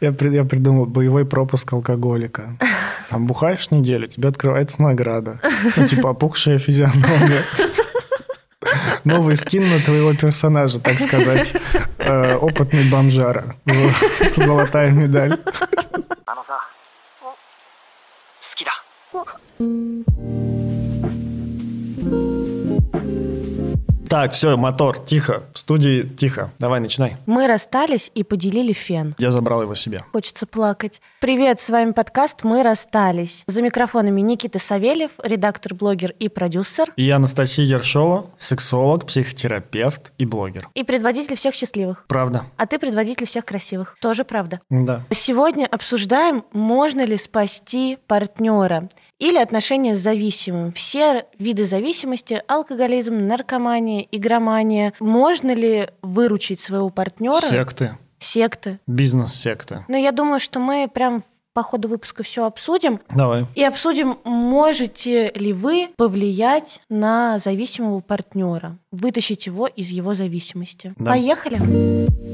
Я, при- я придумал боевой пропуск алкоголика. Там бухаешь неделю, тебе открывается награда. Ну, типа опухшая физиономия. Новый скин на твоего персонажа, так сказать. Э, опытный бомжара. Зо- Золотая медаль. あのさ好きだ Так, все, мотор, тихо. В студии тихо. Давай, начинай. Мы расстались и поделили фен. Я забрал его себе. Хочется плакать. Привет, с вами подкаст «Мы расстались». За микрофонами Никита Савельев, редактор, блогер и продюсер. И Анастасия Ершова, сексолог, психотерапевт и блогер. И предводитель всех счастливых. Правда? А ты предводитель всех красивых. Тоже правда. Да. Сегодня обсуждаем, можно ли спасти партнера или отношения с зависимым. Все виды зависимости, алкоголизм, наркомания, игромания. Можно ли выручить своего партнера? Секты, Секты. бизнес-секты. Но я думаю, что мы прям по ходу выпуска все обсудим. Давай. И обсудим, можете ли вы повлиять на зависимого партнера, вытащить его из его зависимости. Да. Поехали.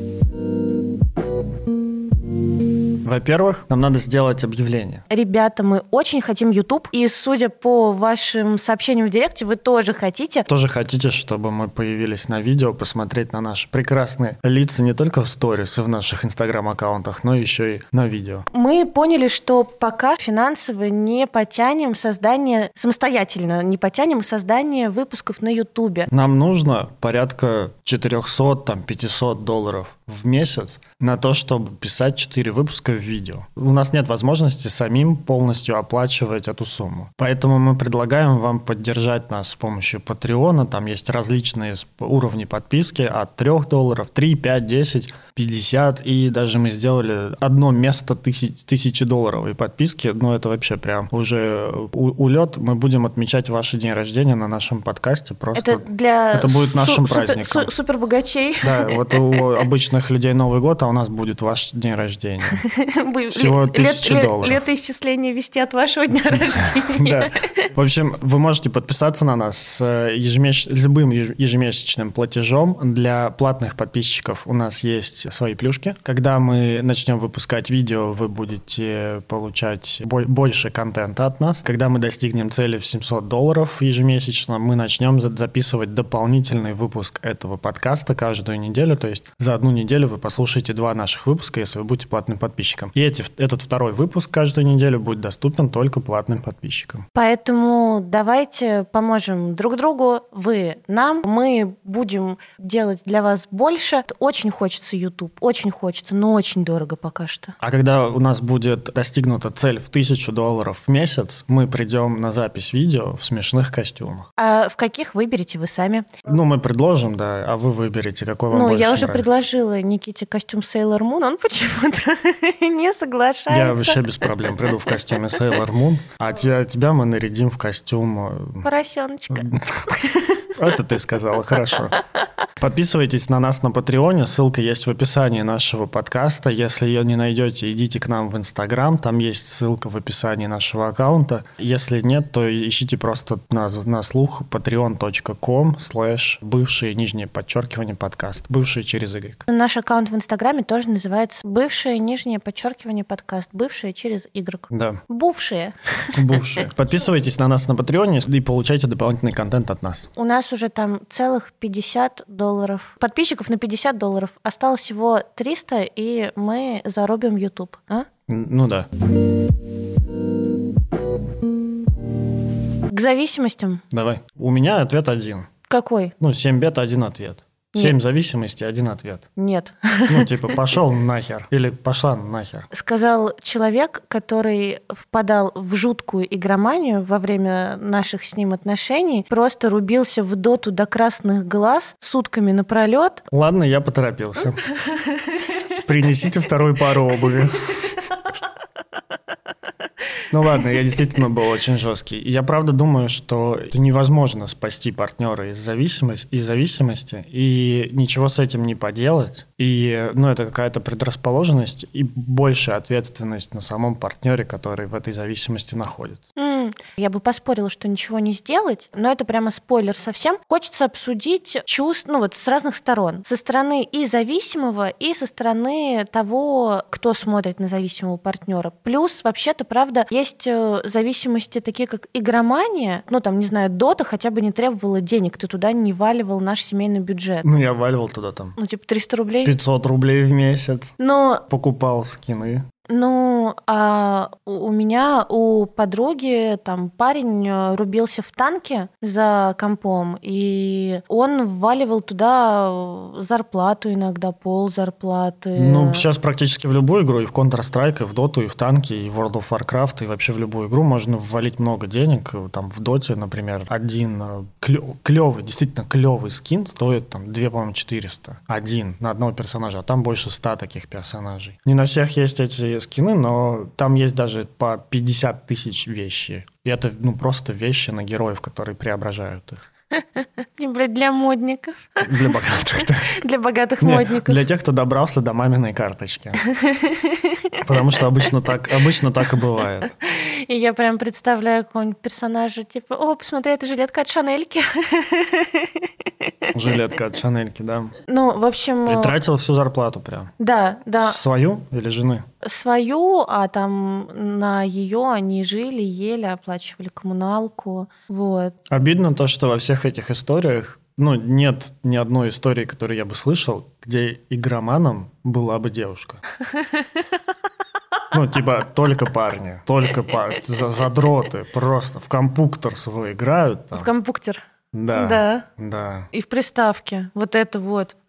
Во-первых, нам надо сделать объявление. Ребята, мы очень хотим YouTube, и судя по вашим сообщениям в директе, вы тоже хотите. Тоже хотите, чтобы мы появились на видео, посмотреть на наши прекрасные лица не только в сторис и в наших инстаграм-аккаунтах, но еще и на видео. Мы поняли, что пока финансово не потянем создание, самостоятельно не потянем создание выпусков на YouTube. Нам нужно порядка 400, там, 500 долларов в месяц на то, чтобы писать 4 выпуска в видео. У нас нет возможности самим полностью оплачивать эту сумму. Поэтому мы предлагаем вам поддержать нас с помощью Патреона. Там есть различные уровни подписки от 3 долларов, 3, 5, 10, 50. И даже мы сделали одно место тысяч, тысячи долларовой подписки. Ну, это вообще прям уже у- улет. Мы будем отмечать ваш день рождения на нашем подкасте. Просто Это для это будет су- нашим супер- праздником. су- супербогачей. Да, вот у обычных людей Новый год, а у нас будет ваш день рождения. Всего лет- тысяча лет- долларов. Летоисчисление вести от вашего дня рождения. Да. В общем, вы можете подписаться на нас с ежемесяч- любым еж- ежемесячным платежом. Для платных подписчиков у нас есть свои плюшки. Когда мы начнем выпускать видео, вы будете получать бо- больше контента от нас. Когда мы достигнем цели в 700 долларов ежемесячно, мы начнем за- записывать дополнительный выпуск этого подкаста каждую неделю. То есть за одну неделю вы послушаете два наших выпуска, если вы будете платным подписчиком. И эти, этот второй выпуск каждую неделю будет доступен только платным подписчикам. Поэтому давайте поможем друг другу, вы нам, мы будем делать для вас больше. Очень хочется YouTube, очень хочется, но очень дорого пока что. А когда у нас будет достигнута цель в тысячу долларов в месяц, мы придем на запись видео в смешных костюмах. А в каких выберете вы сами? Ну, мы предложим, да, а вы выберете, какой вам ну, больше я уже нравится. предложила Никите костюм Sailor Moon, он почему-то не соглашается. Я вообще без проблем приду в костюме Sailor Moon, а тебя, тебя мы нарядим в костюм... э, Поросеночка. Это ты сказала, хорошо. Подписывайтесь на нас на Патреоне, ссылка есть в описании нашего подкаста. Если ее не найдете, идите к нам в Инстаграм, там есть ссылка в описании нашего аккаунта. Если нет, то ищите просто на, на слух patreon.com слэш бывшие нижнее подчеркивание подкаст. Бывшие через Y. Наш аккаунт в Инстаграме тоже называется «Бывшее нижнее подчеркивание подкаст». Бывшее через Y. Да, Бывшие. бывшие. Подписывайтесь на нас на Патреоне и получайте дополнительный контент от нас. У нас уже там целых 50 долларов. Подписчиков на 50 долларов. Осталось всего 300, и мы зарубим YouTube. А? Ну да. К зависимостям. Давай. У меня ответ один. Какой? Ну, 7 бед, один ответ. 7 зависимостей, один ответ. Нет. Ну, типа, пошел нахер. Или пошла нахер. Сказал человек, который впадал в жуткую игроманию во время наших с ним отношений, просто рубился в доту до красных глаз сутками напролет. Ладно, я поторопился. Принесите вторую пару обуви. Ну ладно, я действительно был очень жесткий. Я правда думаю, что невозможно спасти партнера из зависимости, из зависимости, и ничего с этим не поделать. И, ну, это какая-то предрасположенность и большая ответственность на самом партнере, который в этой зависимости находится. М, Я бы поспорила, что ничего не сделать, но это прямо спойлер совсем. Хочется обсудить чувств, ну вот с разных сторон. Со стороны и зависимого, и со стороны того, кто смотрит на зависимого партнера. Плюс, вообще-то, правда, есть э, зависимости такие, как игромания. Ну, там, не знаю, дота хотя бы не требовала денег, ты туда не валивал наш семейный бюджет. Ну, я валивал туда там Ну, типа 300 рублей. 500 рублей в месяц. Но Покупал скины. Ну, а у меня, у подруги, там парень э, рубился в танке за компом, и он вваливал туда э, зарплату иногда, пол зарплаты. Ну, сейчас практически в любую игру, и в Counter-Strike, и в Доту, и в танки, и в World of Warcraft, и вообще в любую игру можно ввалить много денег. Там в Доте, например, один клевый, действительно клевый скин стоит там 2, по-моему, 400. Один на одного персонажа, а там больше 100 таких персонажей. Не на всех есть эти скины, но там есть даже по 50 тысяч вещи. И это, ну, просто вещи на героев, которые преображают их. Для модников, Для богатых, да. для богатых Не, модников. Для тех, кто добрался до маминой карточки. Потому что обычно так, обычно так и бывает. И я прям представляю какого-нибудь персонажа, типа, о, посмотри, это жилетка от Шанельки. Жилетка от Шанельки, да. Ну, в общем, И тратил всю зарплату прям. да, да, Свою или жены? Свою, а там на ее они жили, ели, оплачивали коммуналку. Вот. Обидно то, что во всех этих историях ну, нет ни одной истории, которую я бы слышал, где игроманом была бы девушка. Ну, типа, только парни, только па- за- задроты, просто в компуктор свой играют там. В компуктер. Да, Да. да. И в приставке. Вот это вот.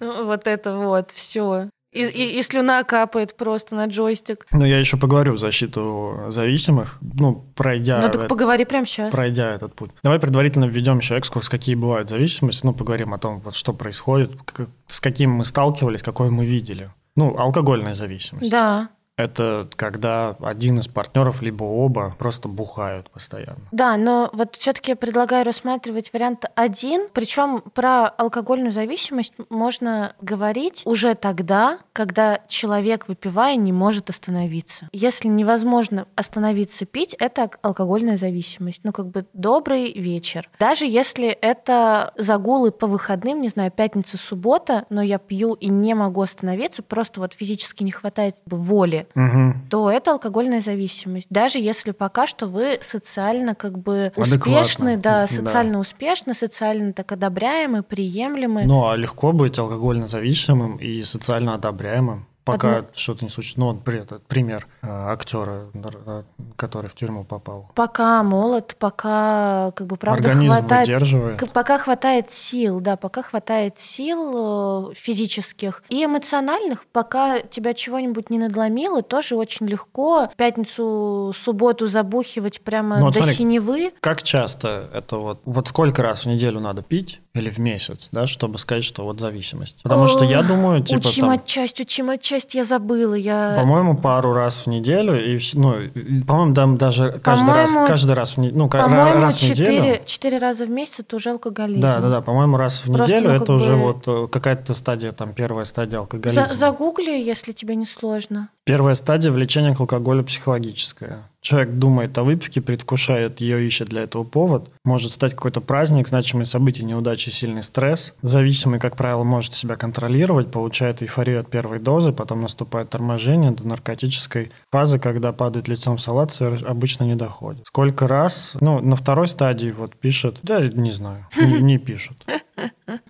Вот это вот. Все. И, и- и слюна капает просто на джойстик. Но я еще поговорю в защиту зависимых, ну, пройдя... ну так э- поговори прямо сейчас. пройдя этот путь. Давай предварительно введем еще экскурс, какие бывают зависимости, ну, поговорим о том, вот что происходит, к- с каким мы сталкивались, какой мы видели. Ну, алкогольная зависимость. Да. Это когда один из партнеров, либо оба, просто бухают постоянно. Да, но вот все-таки я предлагаю рассматривать вариант один. Причем про алкогольную зависимость можно говорить уже тогда, когда человек, выпивая, не может остановиться. Если невозможно остановиться пить, это ал- алкогольная зависимость. Ну, как бы добрый вечер. Даже если это загулы по выходным, не знаю, пятница, суббота, но я пью и не могу остановиться, просто вот физически не хватает как Мгм. то это алкогольная зависимость. Даже если пока что вы социально как бы Адекватно, успешны, да, да. социально успешны, социально так одобряемы, приемлемы. Ну, а легко быть алкогольно зависимым и социально одобряемым. Пока Одно- что-то не случится. Ну, вот при- этот пример э, актера, э, который в тюрьму попал. Пока молод, пока как бы правда Организм хватает. выдерживает. Пока хватает сил, да, пока хватает сил э, физических и эмоциональных, пока тебя чего-нибудь не надломило, тоже очень легко пятницу, субботу забухивать прямо Ну, вот до смотри, синевы. Как часто это вот... Вот сколько раз в неделю надо пить или в месяц, да, чтобы сказать, что вот зависимость? Потому что я думаю, типа учим там... отчасть, учим отчасть, я забыла, я... По-моему, пару раз в неделю, и, ну, по-моему, там даже каждый раз, каждый раз в неделю, ну, По-моему, раз в неделю. четыре, раза в месяц это уже алкоголизм. Да, да, да, по-моему, раз в Просто, неделю ну, это как уже бы- вот э, какая-то стадия, там, первая стадия алкоголизма. За- загугли, если тебе не сложно. Первая стадия влечения к алкоголю психологическая. Человек думает о выпивке, предвкушает ее, ищет для этого повод. Может стать какой-то праздник, значимые события, неудачи, сильный стресс. Зависимый, как правило, может себя контролировать, получает эйфорию от первой дозы, потом наступает торможение до наркотической фазы, когда падает лицом в салат, обычно не доходит. Сколько раз? Ну, на второй стадии вот пишет, да, не знаю, не, не пишут.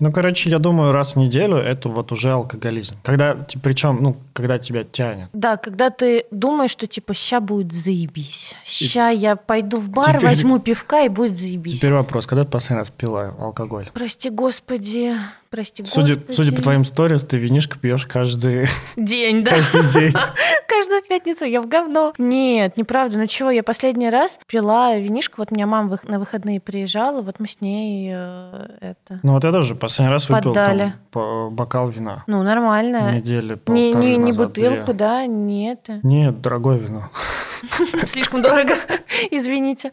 Ну, короче, я думаю, раз в неделю это вот уже алкоголизм. Когда, причем, ну, когда тебя тянет. Да, когда ты думаешь, что типа ща будет заебись. Ща я пойду в бар, Теперь- возьму пивка и будет заебись. Теперь вопрос, когда ты последний раз пила алкоголь? Прости, господи. Прости, Судя, господи. судя по твоим сторис, ты винишко пьешь каждый, День, да. каждый день. Каждую пятницу я в говно. Нет, неправда. Ну чего, я последний раз пила винишко. Вот у меня мама на выходные приезжала, вот мы с ней э, это... Ну вот я тоже последний раз выпил там, бокал вина. Ну, нормально. Недели Не, полторы не, не назад, бутылку, две. да, не это. Нет, дорогое вино. Слишком дорого, извините.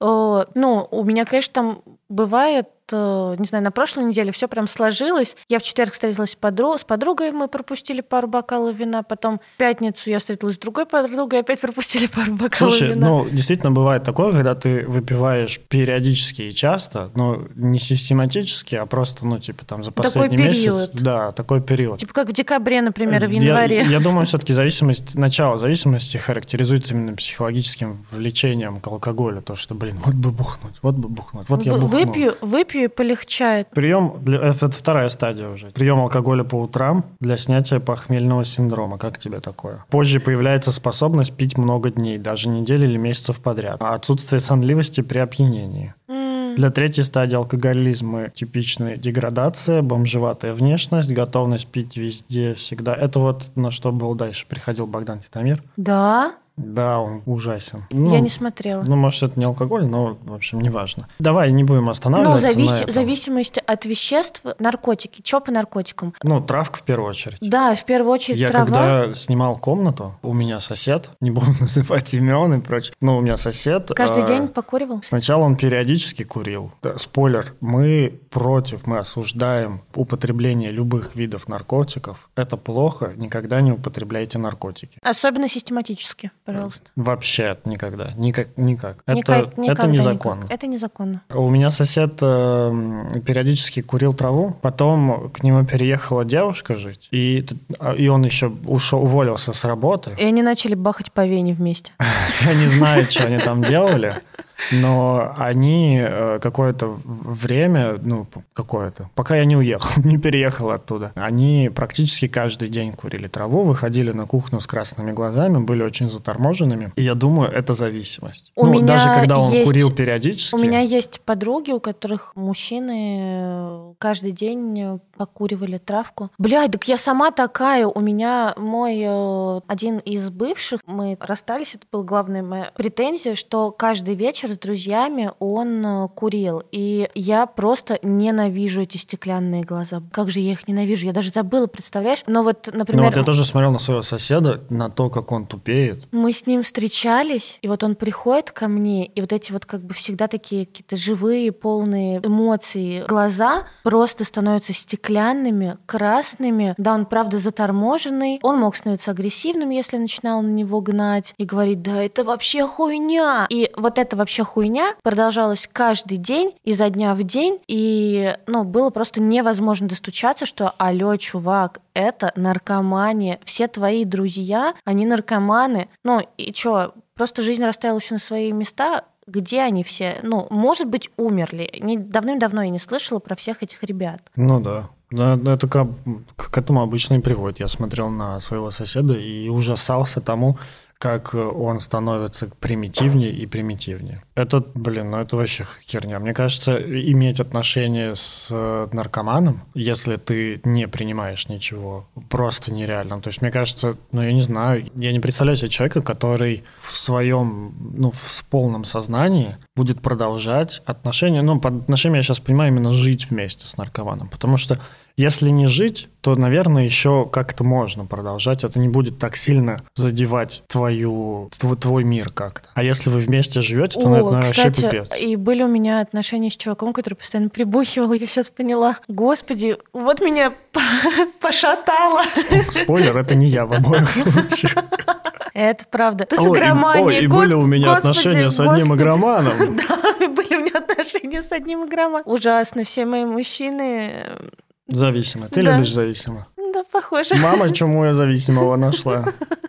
Ну, у меня, конечно, там бывает, не знаю, на прошлой неделе все прям сложилось. Я в четверг встретилась с, подру- с подругой, мы пропустили пару бокалов вина. Потом в пятницу я встретилась с другой подругой, опять пропустили пару бокалов Слушай, вина. ну, действительно бывает такое, когда ты выпиваешь периодически и часто, но не систематически, а просто, ну, типа, там, за Такой последний месяц. период. Да, такой период. Типа как в декабре, например, в Я- январе. Я, думаю, все-таки зависимость, начало зависимости характеризуется именно психологическим влечением к алкоголю. То, что, блин, вот бы бухнуть, вот бы бухнуть, вот я В- бухну. выпью, выпью и полегчает. Прием, для, это вторая стадия уже. Прием алкоголя по утрам для снятия похмельного синдрома. Как тебе такое? Позже появляется способность пить много дней, даже недели или месяцев подряд. А отсутствие сонливости при опьянении. Для третьей стадии алкоголизма типичная деградация, бомжеватая внешность, готовность пить везде, всегда. Это вот на что был дальше. Приходил Богдан Титамир. Да? Да, он ужасен. я Ну, не смотрела. Ну, может, это не алкоголь, но, в общем, неважно. Давай не будем Ну, останавливаться завис- на этом. зависимость от веществ, наркотики. Чё по наркотикам? Ну, травка в первую очередь. Да, в первую очередь Я трава. когда снимал комнату, у меня сосед, не буду называть имен и прочее, но у меня сосед... Каждый э, день покуривал? Сначала он периодически курил. Да, спойлер, мы против, мы осуждаем употребление любых видов наркотиков. Это плохо, никогда не употребляйте наркотики. Особенно систематически, пожалуйста. Вообще никогда, никак, никак. Это, Никак- это никогда незаконно. никак. Это незаконно. У меня сосед э, периодически курил траву, потом к нему переехала девушка жить, и, и он еще ушел, уволился с работы. И они начали бахать по вене вместе. Я не знаю, что они там делали, но они э, какое-то время, ну, какое-то, пока я не уехал, не переехал оттуда, они практически каждый день курили траву, выходили на кухню с красными глазами, были очень заторможенными. И я думаю, это зависимость. У ну, меня даже когда он есть- курил периодически... У меня есть подруги, у которых мужчины э, каждый день э, покуривали травку. Блядь, так я сама такая. У меня мой один из бывших, мы расстались, это была главная моя претензия, что каждый вечер с друзьями он э, курил. И я просто ненавижу эти стеклянные глаза. Как же я их ненавижу? Я даже забыла, представляешь? Но вот, Ну например, вот я тоже смотрел на своего соседа, на то, как он тупеет. мы с ним встречались, и вот он приходит ко мне, и вот эти вот как бы всегда такие какие-то живые, полные эмоций глаза просто становятся стеклянными, красными. Да, он правда заторможенный. Он мог становиться агрессивным, если начинала на него гнать и говорить, да это вообще хуйня. И вот это вообще хуйня продолжалась каждый день, изо дня в день, и, ну, было просто невозможно достучаться, что, алло, чувак, это наркомания. Все твои друзья, они наркоманы. Ну, и чё, просто жизнь расставила все на свои места, где они все? Ну, может быть, умерли. Давным-давно я не слышала про всех этих ребят. Ну да, это к, к этому обычно и приводит. Я смотрел на своего соседа и ужасался тому, как он становится примитивнее и примитивнее. Это, блин, ну это вообще херня. Мне кажется, иметь отношения с э, наркоманом, если ты не принимаешь ничего, просто нереально. То есть, мне кажется, ну я не знаю, я не представляю себе человека, который в своем, ну, в полном сознании будет продолжать отношения. Ну, под отношениями я сейчас понимаю именно жить вместе с наркоманом. Потому что если не жить, то, наверное, еще как-то можно продолжать. Это не будет так сильно задевать твою, твой, твой мир как-то. А если вы вместе живете, то это, наверное, вообще кстати, пипец. и были у меня отношения с чуваком, который постоянно прибухивал, я сейчас поняла. Господи, вот меня пошатало. Спойлер, это не я в обоих случаях. Это правда. Ты с игроманией. ой, и были у меня отношения с одним игроманом. Да, были у меня отношения с одним игроманом. Ужасно, все мои мужчины... Зависимо. Ты Да. любишь зависимо. Да, похоже. Мама, чему я зависимого нашла?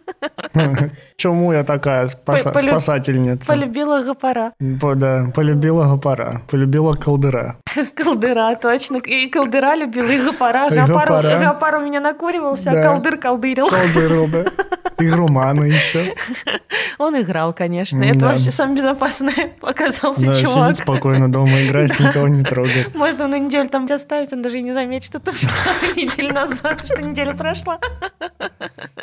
Чему я такая спаса- Полю- спасательница? Полюбила гопара. Да, полюбила гопара, полюбила колдыра. Колдыра, точно. И колдыра любила, и гопара. Гопар, гопара. гопар у меня накуривался, а колдыр колдырил. Колдыру, да. Игрумана еще. Он играл, конечно. Это вообще самый безопасный оказался чувак. сидит спокойно дома, играет, никого не трогает. Можно на неделю там оставить, он даже и не заметит, что то, что неделю назад, что неделя прошла.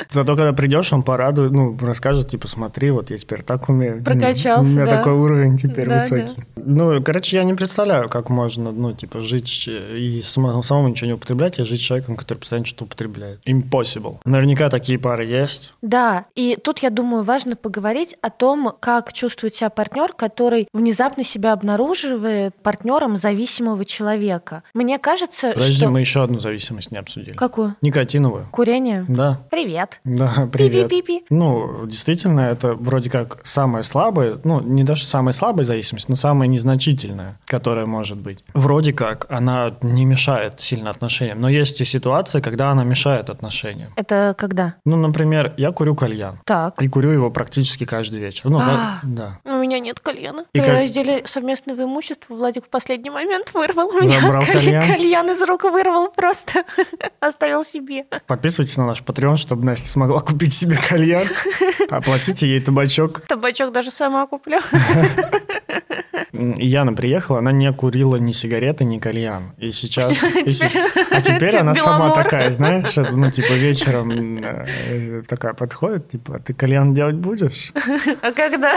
Зато когда придешь, он порадует, ну, расскажет, типа, смотри, вот я теперь так умею. Прокачался, У меня да. такой уровень теперь Да, высокий. Ну, короче, я не представляю, как можно, ну, типа, жить и само- самому ничего не употреблять, и жить с человеком, который постоянно что-то употребляет. Impossible. Наверняка такие пары есть. Да, и тут, я думаю, важно поговорить о том, как чувствует себя партнер, который внезапно себя обнаруживает партнером зависимого человека. Мне кажется, Подожди, что... мы еще одну зависимость не обсудили. Какую? Никотиновую. Курение? Да, Привет. да, привет. Пи-пи-пи-пи. Ну, действительно, это вроде как самая слабая, ну, не даже самая слабая зависимость, но самая незначительная, которая может быть. Вроде как она не мешает сильно отношениям, но есть и ситуации, когда она мешает отношениям. Это когда? Ну, например, я курю кальян. Так. И курю его практически каждый вечер. Ну, да, да. У меня нет кальяна. И При как- разделе совместного имущества Владик в последний момент вырвал у меня Забрал каль- кальян? кальян из рук вырвал просто. Оставил себе. Подписывайтесь на наш Patreon, чтобы Настя смогла купить себе кальян. Оплатите ей табачок. Табачок даже сама куплю. Яна приехала, она не курила ни сигареты, ни кальян. И сейчас... и А теперь она сама такая, знаешь, ну, типа, вечером э, такая подходит, типа, «А ты кальян делать будешь? А когда?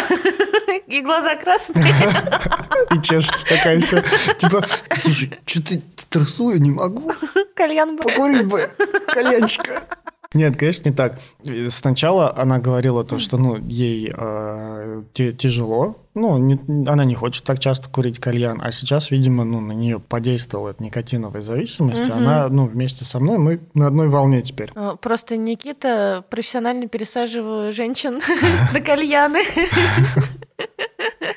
И глаза красные. И чешется такая все. Типа, слушай, что-то стрессую, не могу. Кальян бы. Покурить бы, кальянчика. Нет, конечно, не так. И Сначала она говорила то, что ну, ей э, тяжело, ну, не- она не хочет так часто курить кальян, а сейчас, видимо, ну, на нее подействовала эта никотиновая зависимость, и она, ну, вместе со мной, мы на одной волне теперь. Э, Просто Никита профессионально пересаживаю женщин на кальяны.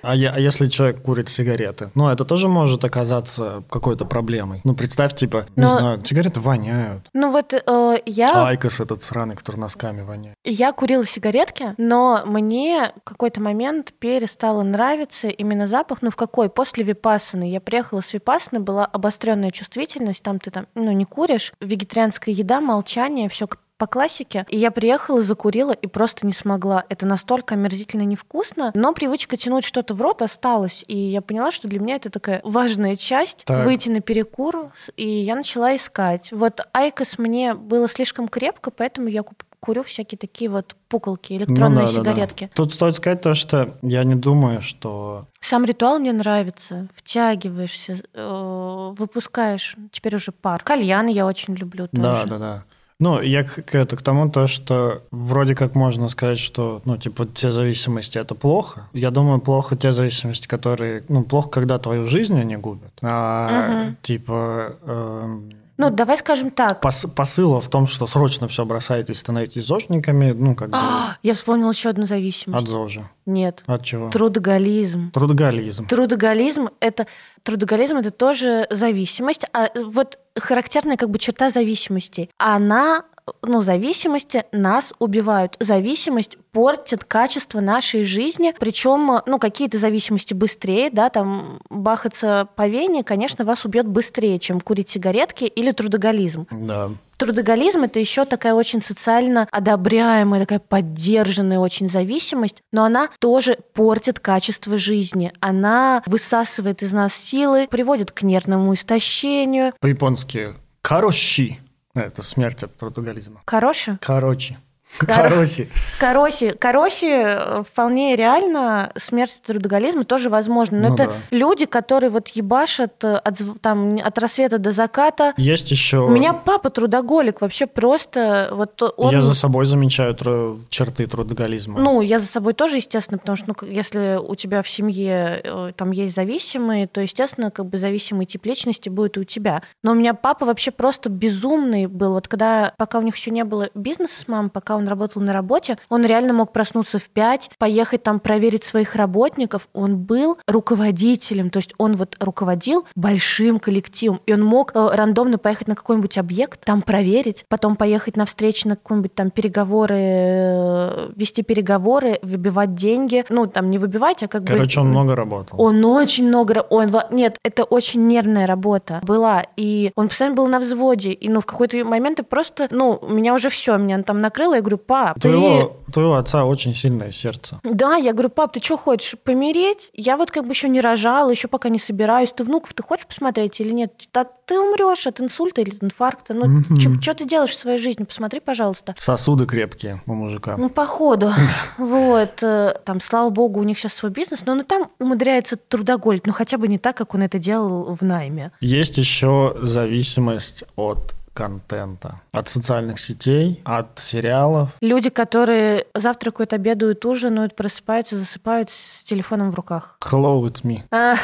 А, я- а если человек курит сигареты? Ну, это тоже может оказаться какой-то проблемой. Ну, представь, типа, не Но- знаю, сигареты воняют. Ну вот э, я IQOS этот сраный, который носками воняет. Я курила сигаретки, но мне какой-то момент перестало нравиться именно запах. Ну, в какой? После випассаны. Я приехала с випассаны, была обостренная чувствительность, там ты там, ну, не куришь, вегетарианская еда, молчание, все по классике. И я приехала, закурила и просто не смогла. Это настолько омерзительно невкусно, но привычка тянуть что-то в рот осталась. И я поняла, что для меня это такая важная часть. Так. Выйти на перекур, и я начала искать. Вот IQOS мне было слишком крепко, поэтому я куп- курю всякие такие вот пуколки, электронные Ну да, да, да. сигаретки. Тут стоит сказать то, что я не думаю, что Сам ритуал мне нравится. Втягиваешься, э, выпускаешь теперь уже пар. Кальяны я очень люблю тоже. Да, да, да. Ну, я к, это, к тому, то, что вроде как можно сказать, что, ну, типа, те зависимости это плохо. Я думаю, плохо те зависимости, которые, ну, плохо, когда твою жизнь они губят. А, Мгм. типа, эм, Ну, давай скажем так. пос- посыла в том, что срочно все бросаете становитесь зожниками, ну, как бы, А, я вспомнила еще одну от зависимость. зожи. Нет. От чего? Трудоголизм. Трудоголизм. Трудоголизм это трудоголизм это тоже зависимость, а вот характерная как бы черта зависимости. Она ну, зависимости нас убивают. Зависимость портит качество нашей жизни. Причем, ну, какие-то зависимости быстрее, да, там бахаться по вене, конечно, вас убьет быстрее, чем курить сигаретки или трудоголизм. Да. Трудоголизм это еще такая очень социально одобряемая, такая поддержанная очень зависимость, но она тоже портит качество жизни. Она высасывает из нас силы, приводит к нервному истощению. По-японски «кароши». Это смерть от трудоголизма. Короче, Короче. Кор- Кароси. Короси, короси э, вполне реально смерть от трудоголизма тоже возможно. Но Ну это да. люди, которые вот ебашат э, от, там, от рассвета до заката. Есть еще... У меня папа трудоголик, вообще просто вот он... Я за собой замечаю тру- черты трудоголизма. Ну, я за собой тоже, естественно, потому что, ну, если у тебя в семье э, там есть зависимые, то, естественно, как бы зависимый тип личности будет и у тебя. Но у меня папа вообще просто безумный был. Вот когда, пока у них еще не было бизнеса с мамой, пока он работал на работе, он реально мог проснуться в 5, поехать там проверить своих работников. Он был руководителем, то есть он вот руководил большим коллективом, и он мог э, рандомно поехать на какой-нибудь объект, там проверить, потом поехать на встречу на какой-нибудь там переговоры, э, вести переговоры, выбивать деньги. Ну, там не выбивать, а как бы... Короче, он много работал. Он очень много... Он... Нет, это очень нервная работа была. И он постоянно был на взводе. И ну, в какой-то момент просто... Ну, меня уже все, меня там накрыло. Я говорю, говорю, пап, У ты... твоего, твоего отца очень сильное сердце. Да, я говорю, пап, ты что хочешь, помереть? Я вот как бы еще не рожала, еще пока не собираюсь. Ты внуков, ты хочешь посмотреть или нет? Да ты умрешь от инсульта или от инфаркта. Ну, Мгм. что ты делаешь в своей жизни? Посмотри, пожалуйста. Сосуды крепкие у мужика. Ну, походу. Вот. э, Там, слава богу, у них сейчас свой бизнес, но он и там умудряется трудоголить, но хотя бы не так, как он это делал в найме. Есть еще зависимость от контента, от социальных сетей, от сериалов. Люди, которые завтракают, обедают, ужинают, просыпаются, засыпают с телефоном в руках. Hello, it's me. А,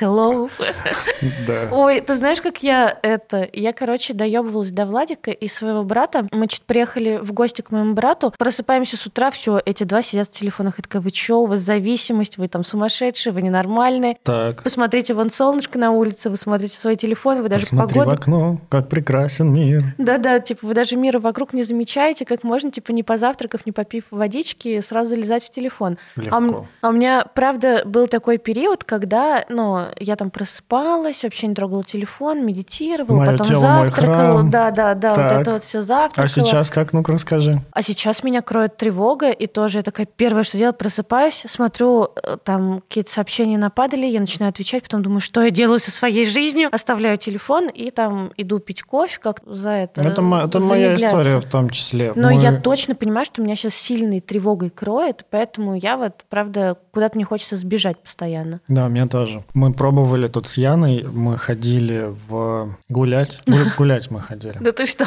Hello. Да. Ой, ты знаешь, как я это... Я, короче, доебывалась до Владика и своего брата. Мы чуть приехали в гости к моему брату. Просыпаемся с утра, все, эти два сидят в телефонах. И такая, вы чё, у вас зависимость, вы там сумасшедшие, вы ненормальные. Так. Посмотрите, вон солнышко на улице, вы смотрите в свой телефон, вы даже Посмотри в погоду... окно, как прекрасен мир. Да-да, типа вы даже мира вокруг не замечаете, как можно, типа, не позавтракав, не попив водички, сразу залезать в телефон. А, Легко. а у меня, правда, был такой период, когда, ну, я там просыпалась, вообще не трогала телефон, медитировала, Моё потом тело, завтракала. Да, да, да, вот Так. это вот все завтракала. А сейчас как? Ну-ка расскажи. А сейчас меня кроет тревога, и тоже я такая первое, что делаю, просыпаюсь, смотрю, э, там какие-то сообщения нападали, я начинаю отвечать, потом думаю, что я делаю со своей жизнью, оставляю телефон и там иду пить кофе, как за это. Это, мо- это моя история в том числе. Но Мы- я точно понимаю, что меня сейчас сильной тревогой кроет, поэтому я вот, правда, куда-то мне хочется сбежать постоянно. Да, мне тоже. Мы пробовали тут с Яной, мы ходили в гулять. Гу- Гулять мы ходили. Да ты что?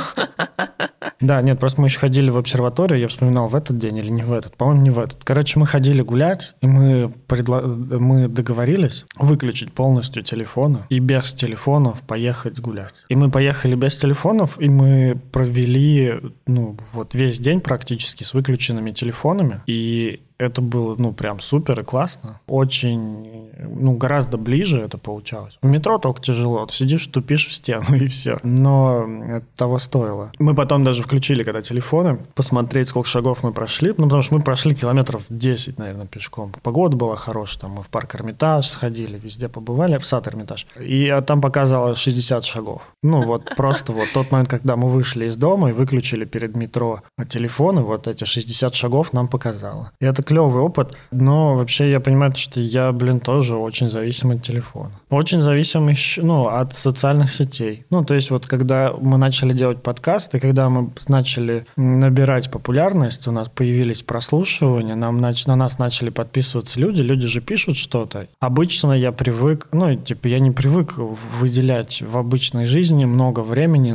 Да, нет, просто мы еще ходили в обсерваторию, я вспоминал, в этот день или не в этот, по-моему, не в этот. Короче, мы ходили гулять, и мы, предла- мы договорились выключить полностью телефоны и без телефонов поехать гулять. И мы поехали без телефонов, и мы провели, ну, вот весь день практически с выключенными телефонами, и это было, ну, прям супер и классно. Очень, ну, гораздо ближе это получалось. В метро только тяжело. Ты сидишь, тупишь в стену и все. Но это того стоило. Мы потом даже включили, когда телефоны, посмотреть, сколько шагов мы прошли. Ну, потому что мы прошли километров 10, наверное, пешком. Погода была хорошая. Там мы в парк Эрмитаж сходили, везде побывали, в сад Эрмитаж. И а, там показалось 60 шагов. Ну, вот просто вот тот момент, когда мы вышли из дома и выключили перед метро телефоны, вот эти 60 шагов нам показало. И это клевый опыт, но вообще я понимаю, что я, блин, тоже очень зависим от телефона. Очень зависим еще, ну, от социальных сетей. Ну, то есть вот когда мы начали делать подкасты, когда мы начали набирать популярность, у нас появились прослушивания, нам нач- на нас начали подписываться люди, люди же пишут что-то. Обычно я привык, ну, типа, я не привык выделять в обычной жизни много времени,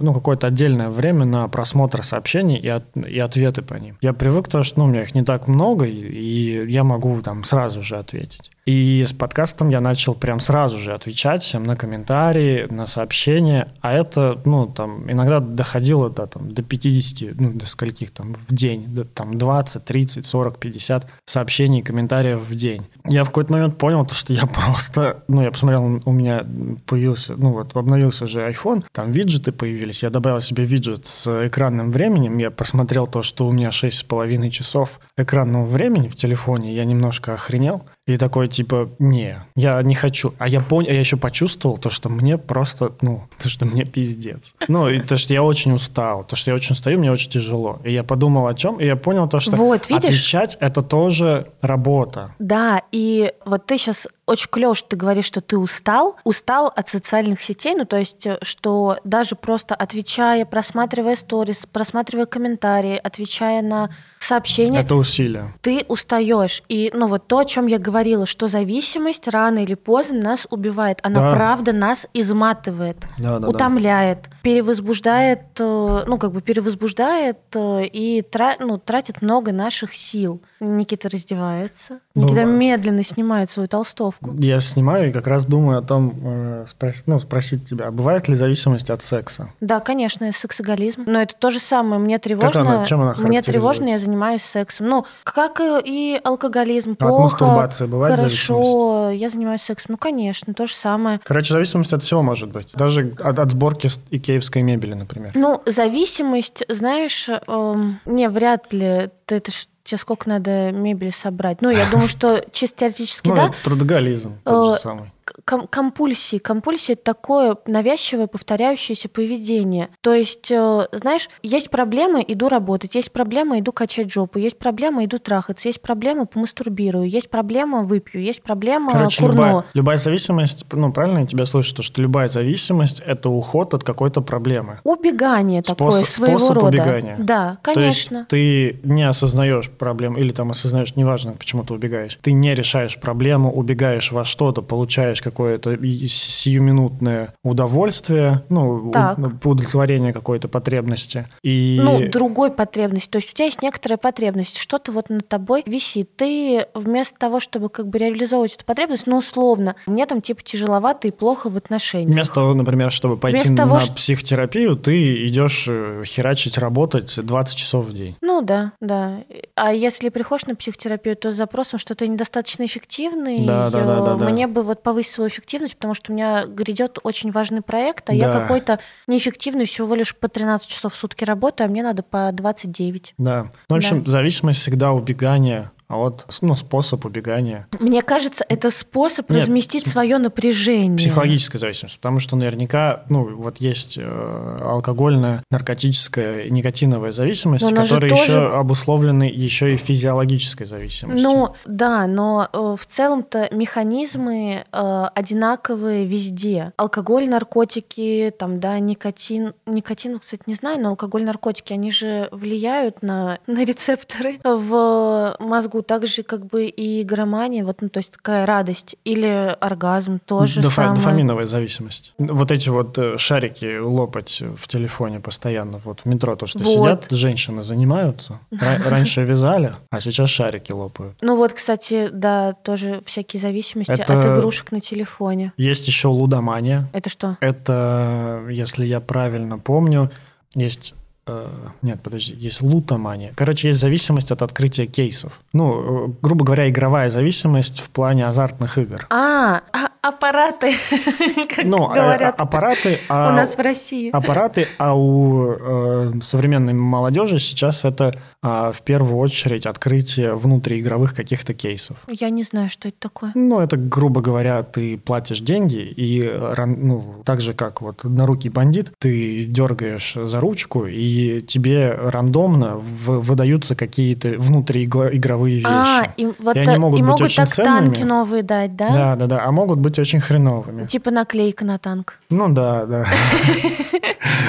ну, какое-то отдельное время на просмотр сообщений и, от- и ответы по ним. Я привык, то, что, ну, у меня их не так много, и, и я могу там сразу же ответить. И с подкастом я начал прям сразу же отвечать всем на комментарии, на сообщения, а это, ну, там, иногда доходило до, там, до 50, ну, до скольких там в день, до, там, 20, 30, 40, 50 сообщений, комментариев в день. Я в какой-то момент понял, то, что я просто, ну, я посмотрел, у меня появился, ну, вот, обновился же iPhone, там виджеты появились, я добавил себе виджет с экранным временем, я просмотрел то, что у меня 6,5 часов экранного времени в телефоне, я немножко охренел, и такой, типа, не, я не хочу. А я понял, я еще почувствовал то, что мне просто, ну, то, что мне пиздец. Ну, и то, что я очень устал, то, что я очень устаю, мне очень тяжело. И я подумал о чем, и я понял то, что Вот, видишь? отвечать это тоже работа. Да, и вот ты сейчас очень клево, что ты говоришь, что ты устал, устал от социальных сетей, ну то есть, э, что даже просто отвечая, просматривая сторис, просматривая комментарии, отвечая на сообщения, Это усилие. ты устаешь. И ну вот то, о чем я говорила, что зависимость рано или поздно нас убивает. Она Да. правда нас изматывает, Да, да, да. утомляет, перевозбуждает, э, ну как бы перевозбуждает э, и тра- ну, тратит много наших сил. Никита раздевается. Никита Бывает. медленно снимает свою толстовку. Я снимаю и как раз думаю о том, э, спрос- ну, спросить тебя, а бывает ли зависимость от секса? Да, конечно, сексоголизм. Но это то же самое. Мне тревожно. она- чем она мне тревожно, я занимаюсь сексом. Ну, как и алкоголизм. А от Плохо, мастурбации бывает хорошо. Я занимаюсь сексом. Ну, конечно, то же самое. Короче, зависимость от всего может быть. Даже от, от сборки икеевской мебели, например. Ну, зависимость, знаешь, эм, не, вряд ли. Ты, это ж тебе сколько надо мебели собрать? Ну, я думаю, что чисто теоретически, Ну, да. трудоголизм тот Э, же самый. Ком- компульсии. Компульсия – это такое навязчивое повторяющееся поведение. То есть, э, знаешь, есть проблемы – иду работать, есть проблема – иду качать жопу, есть проблема – иду трахаться, есть проблема – помастурбирую, есть проблема – выпью, есть проблема – Короче, курну. любая, любая зависимость, ну, правильно я тебя слышу, что любая зависимость – это уход от какой-то проблемы. Убегание такое Способ- своего способ рода. убегания. Да, конечно. То есть ты не осознаешь проблем, или там осознаешь, неважно, почему ты убегаешь. Ты не решаешь проблему, убегаешь во что-то, получаешь какое-то и- сиюминутное удовольствие, ну, Так. удовлетворение какой-то потребности. И Ну, другой потребность. То есть у тебя есть некоторая потребность, что-то вот над тобой висит. Ты вместо того, чтобы как бы реализовывать эту потребность, ну, условно, мне там типа тяжеловато и плохо в отношениях. Вместо того, например, чтобы пойти Вместо того, на что- психотерапию, ты идешь э, херачить, работать 20 часов в день. Ну да, да. А если приходишь на психотерапию, то с запросом, что ты недостаточно эффективный, Да, да, да, да, да. мне бы вот повысить свою эффективность, потому что у меня грядет очень важный проект, а я Да. какой-то неэффективный, всего лишь по 13 часов в сутки работаю, а мне надо по 29. Да. Ну, в общем, Да. зависимость всегда убегание, а вот ну, способ убегания. Мне кажется, это способ Нет, разместить с- свое напряжение. Психологическая зависимость, потому что наверняка, ну, вот есть э, алкогольная, наркотическая, никотиновая зависимость, которые тоже- еще обусловлены еще и физиологической зависимостью. Ну, да, но э, в целом-то механизмы э, одинаковые везде. Алкоголь, наркотики, там, да, никотин. Никотин, кстати, не знаю, но алкоголь, наркотики, они же влияют на, на рецепторы в мозгу, так же, как бы и громания, вот, ну, то есть такая радость или оргазм тоже Дофа- самое. Дофаминовая зависимость. Вот эти вот э, шарики лопать в телефоне постоянно. Вот в метро то, что Вот. сидят, женщины занимаются. Ра- Раньше вязали, а сейчас шарики лопают. Ну вот, кстати, да, тоже всякие зависимости Это- от игрушек на телефоне. Есть еще лудомания. Это что? Это, если я правильно помню, есть... э, Нет, подожди, есть лутомания. Короче, есть зависимость от открытия кейсов. Ну, э, грубо говоря, игровая зависимость в плане азартных игр. А, а- аппараты, как Ну, э, говорят аппараты... у а- нас в России. аппараты, а у э, современной молодежи сейчас это а, в первую очередь открытие внутриигровых каких-то кейсов. Я не знаю, что это такое. Ну, это, грубо говоря, ты платишь деньги, и э, ну, так же, как вот однорукий бандит, ты дергаешь за ручку, и тебе рандомно в- выдаются какие-то внутриигровые вещи. А, и, вот, И они э, могут и быть могут очень так танки ценными. новые дать, да? Да, да, да. А могут быть очень хреновыми. Типа наклейка на танк. Ну да, да.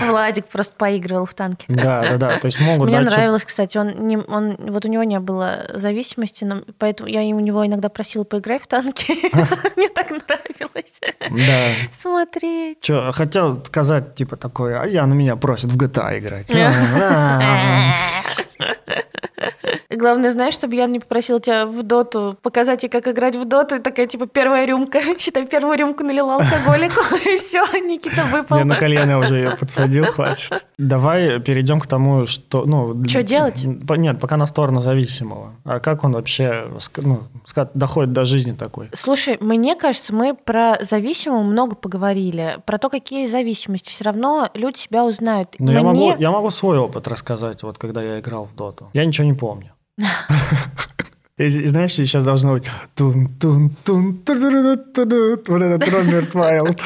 Владик просто поигрывал в танки. Да, да, да. То есть могут Мне нравилось, кстати, он, не, он вот у него не было зависимости, но- поэтому я у него иногда просила поиграть в танки. Мне так нравилось Да. смотреть. Че, хотел сказать, типа, такое, а я на меня просят в GTA играть. Главное, знаешь, чтобы я не попросила тебя в доту показать ей, как играть в доту, и такая, типа, первая рюмка. Считай, первую рюмку налила алкоголику, и все, Никита выпал. Я на колено уже ее подсадил, хватит. Давай перейдем к тому, что... Ну, Чё делать? Нет, пока на сторону зависимого. А как он вообще ну, доходит до жизни такой? Слушай, мне кажется, мы про зависимого много поговорили, про то, какие зависимости. Все равно люди себя узнают. Я, Мне- могу, я могу свой опыт рассказать, вот когда я играл в доту. Я ничего не помню. И, знаешь, сейчас должно быть тун тун тун вот этот Роберт Вайлд.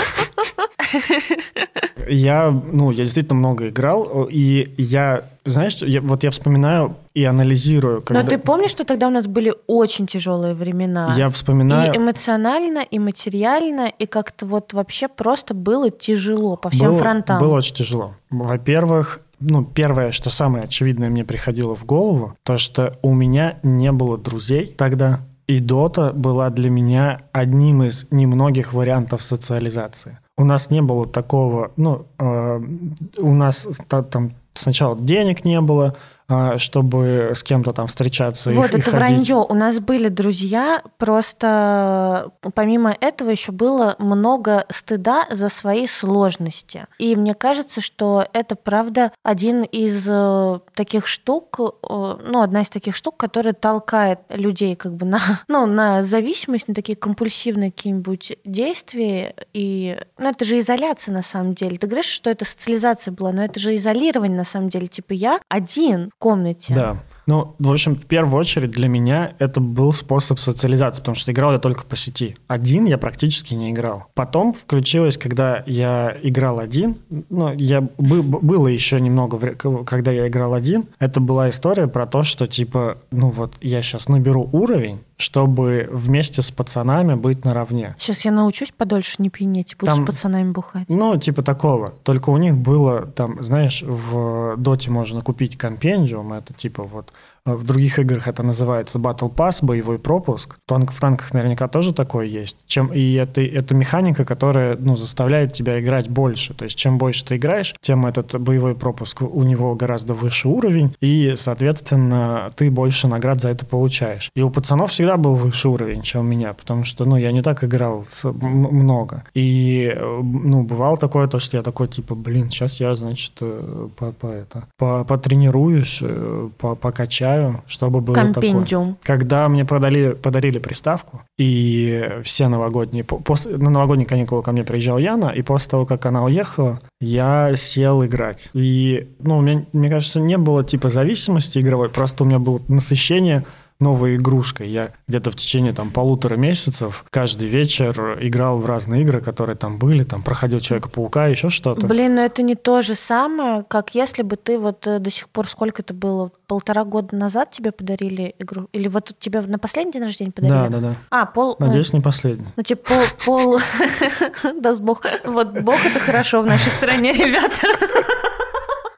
Я, ну, я действительно много играл, и я, знаешь, я, вот я вспоминаю и анализирую, когда Но ты помнишь, что тогда у нас были очень тяжелые времена? я вспоминаю... И эмоционально, и материально, и как-то вот вообще просто было тяжело по всем было, фронтам. Было очень тяжело. Во-первых, ну, первое, что самое очевидное мне приходило в голову, то, что у меня не было друзей тогда, и Дота была для меня одним из немногих вариантов социализации. У нас не было такого, ну, э, у нас та- там сначала денег не было, чтобы с кем-то там встречаться и- Вот и, это ходить. вранье. У нас были друзья, просто помимо этого еще было много стыда за свои сложности. И мне кажется, что это правда один из э, таких штук, э, ну, одна из таких штук, которая толкает людей как бы на, ну, на зависимость, на такие компульсивные какие-нибудь действия. И, ну, это же изоляция на самом деле. Ты говоришь, что это социализация была, но это же изолирование на самом деле. Типа я один комнате. Да. Ну, в общем, в первую очередь для меня это был способ социализации, потому что играл я только по сети. Один я практически не играл. Потом включилось, когда я играл один, ну, я, бы, было еще немного, когда я играл один, это была история про то, что, типа, ну вот, я сейчас наберу уровень, чтобы вместе с пацанами быть наравне. Сейчас я научусь подольше не пьянеть, буду там, с пацанами бухать. Ну, типа такого. Только у них было, там, знаешь, в Доте можно купить компендиум, это типа вот в других играх это называется Battle Pass, боевой пропуск. Танк, в танках наверняка тоже такое есть. Чем, и это, это механика, которая ну, заставляет тебя играть больше. То есть чем больше ты играешь, тем этот боевой пропуск у него гораздо выше уровень, и, соответственно, ты больше наград за это получаешь. И у пацанов всегда был выше уровень, чем у меня, потому что, ну, я не так играл много. И, э, ну, бывало такое, то, что я такой, типа, блин, сейчас я, значит, э, по, по, это, по, потренируюсь, по, покачаю читаю, чтобы было Компендиум. такое. Когда мне продали, подарили приставку, и все новогодние... После, на новогодние каникулы ко мне приезжал Яна, и после того, как она уехала, я сел играть. И, ну, у меня, мне кажется, не было типа зависимости игровой, просто у меня было насыщение новой игрушкой. Я где-то в течение там полутора месяцев каждый вечер играл в разные игры, которые там были, там проходил Человека-паука, еще что-то. Блин, но это не то же самое, как если бы ты вот э, до сих пор, сколько это было, полтора года назад тебе подарили игру? Или вот тебе на последний день рождения подарили? Да, да, да. А, пол... Надеюсь, не последний. Ну, типа пол... пол... Даст бог. Вот бог это хорошо в нашей стране, ребята.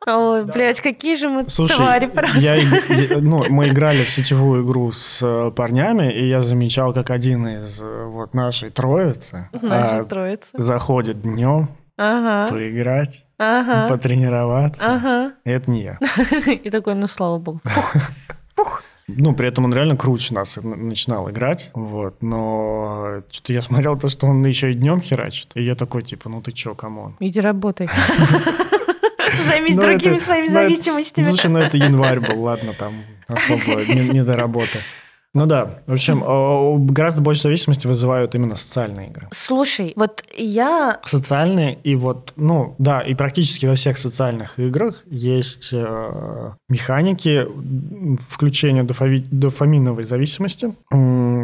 Ой, блядь, какие же мы Слушай, твари просто. Я, я, ну, мы играли в сетевую игру с э, парнями, и я замечал, как один из э, вот нашей троицы, нашей а, троицы. заходит днем ага. поиграть, ага. потренироваться. Ага. И это не я. И такой, ну слава богу. Фух. Ну, при этом он реально круче нас начинал играть, вот, но что-то я смотрел то, что он еще и днем херачит, и я такой, типа, ну ты чё, come on. Иди работай. Займись ну, другими своими ну, зависимостями. Слушай, ну это январь был, ладно, там особо не до работы. Ну да, в общем, гораздо больше зависимости вызывают именно социальные игры. Слушай, вот я... Социальные и вот, ну да, и практически во всех социальных играх есть э, механики включения дофави... дофаминовой зависимости,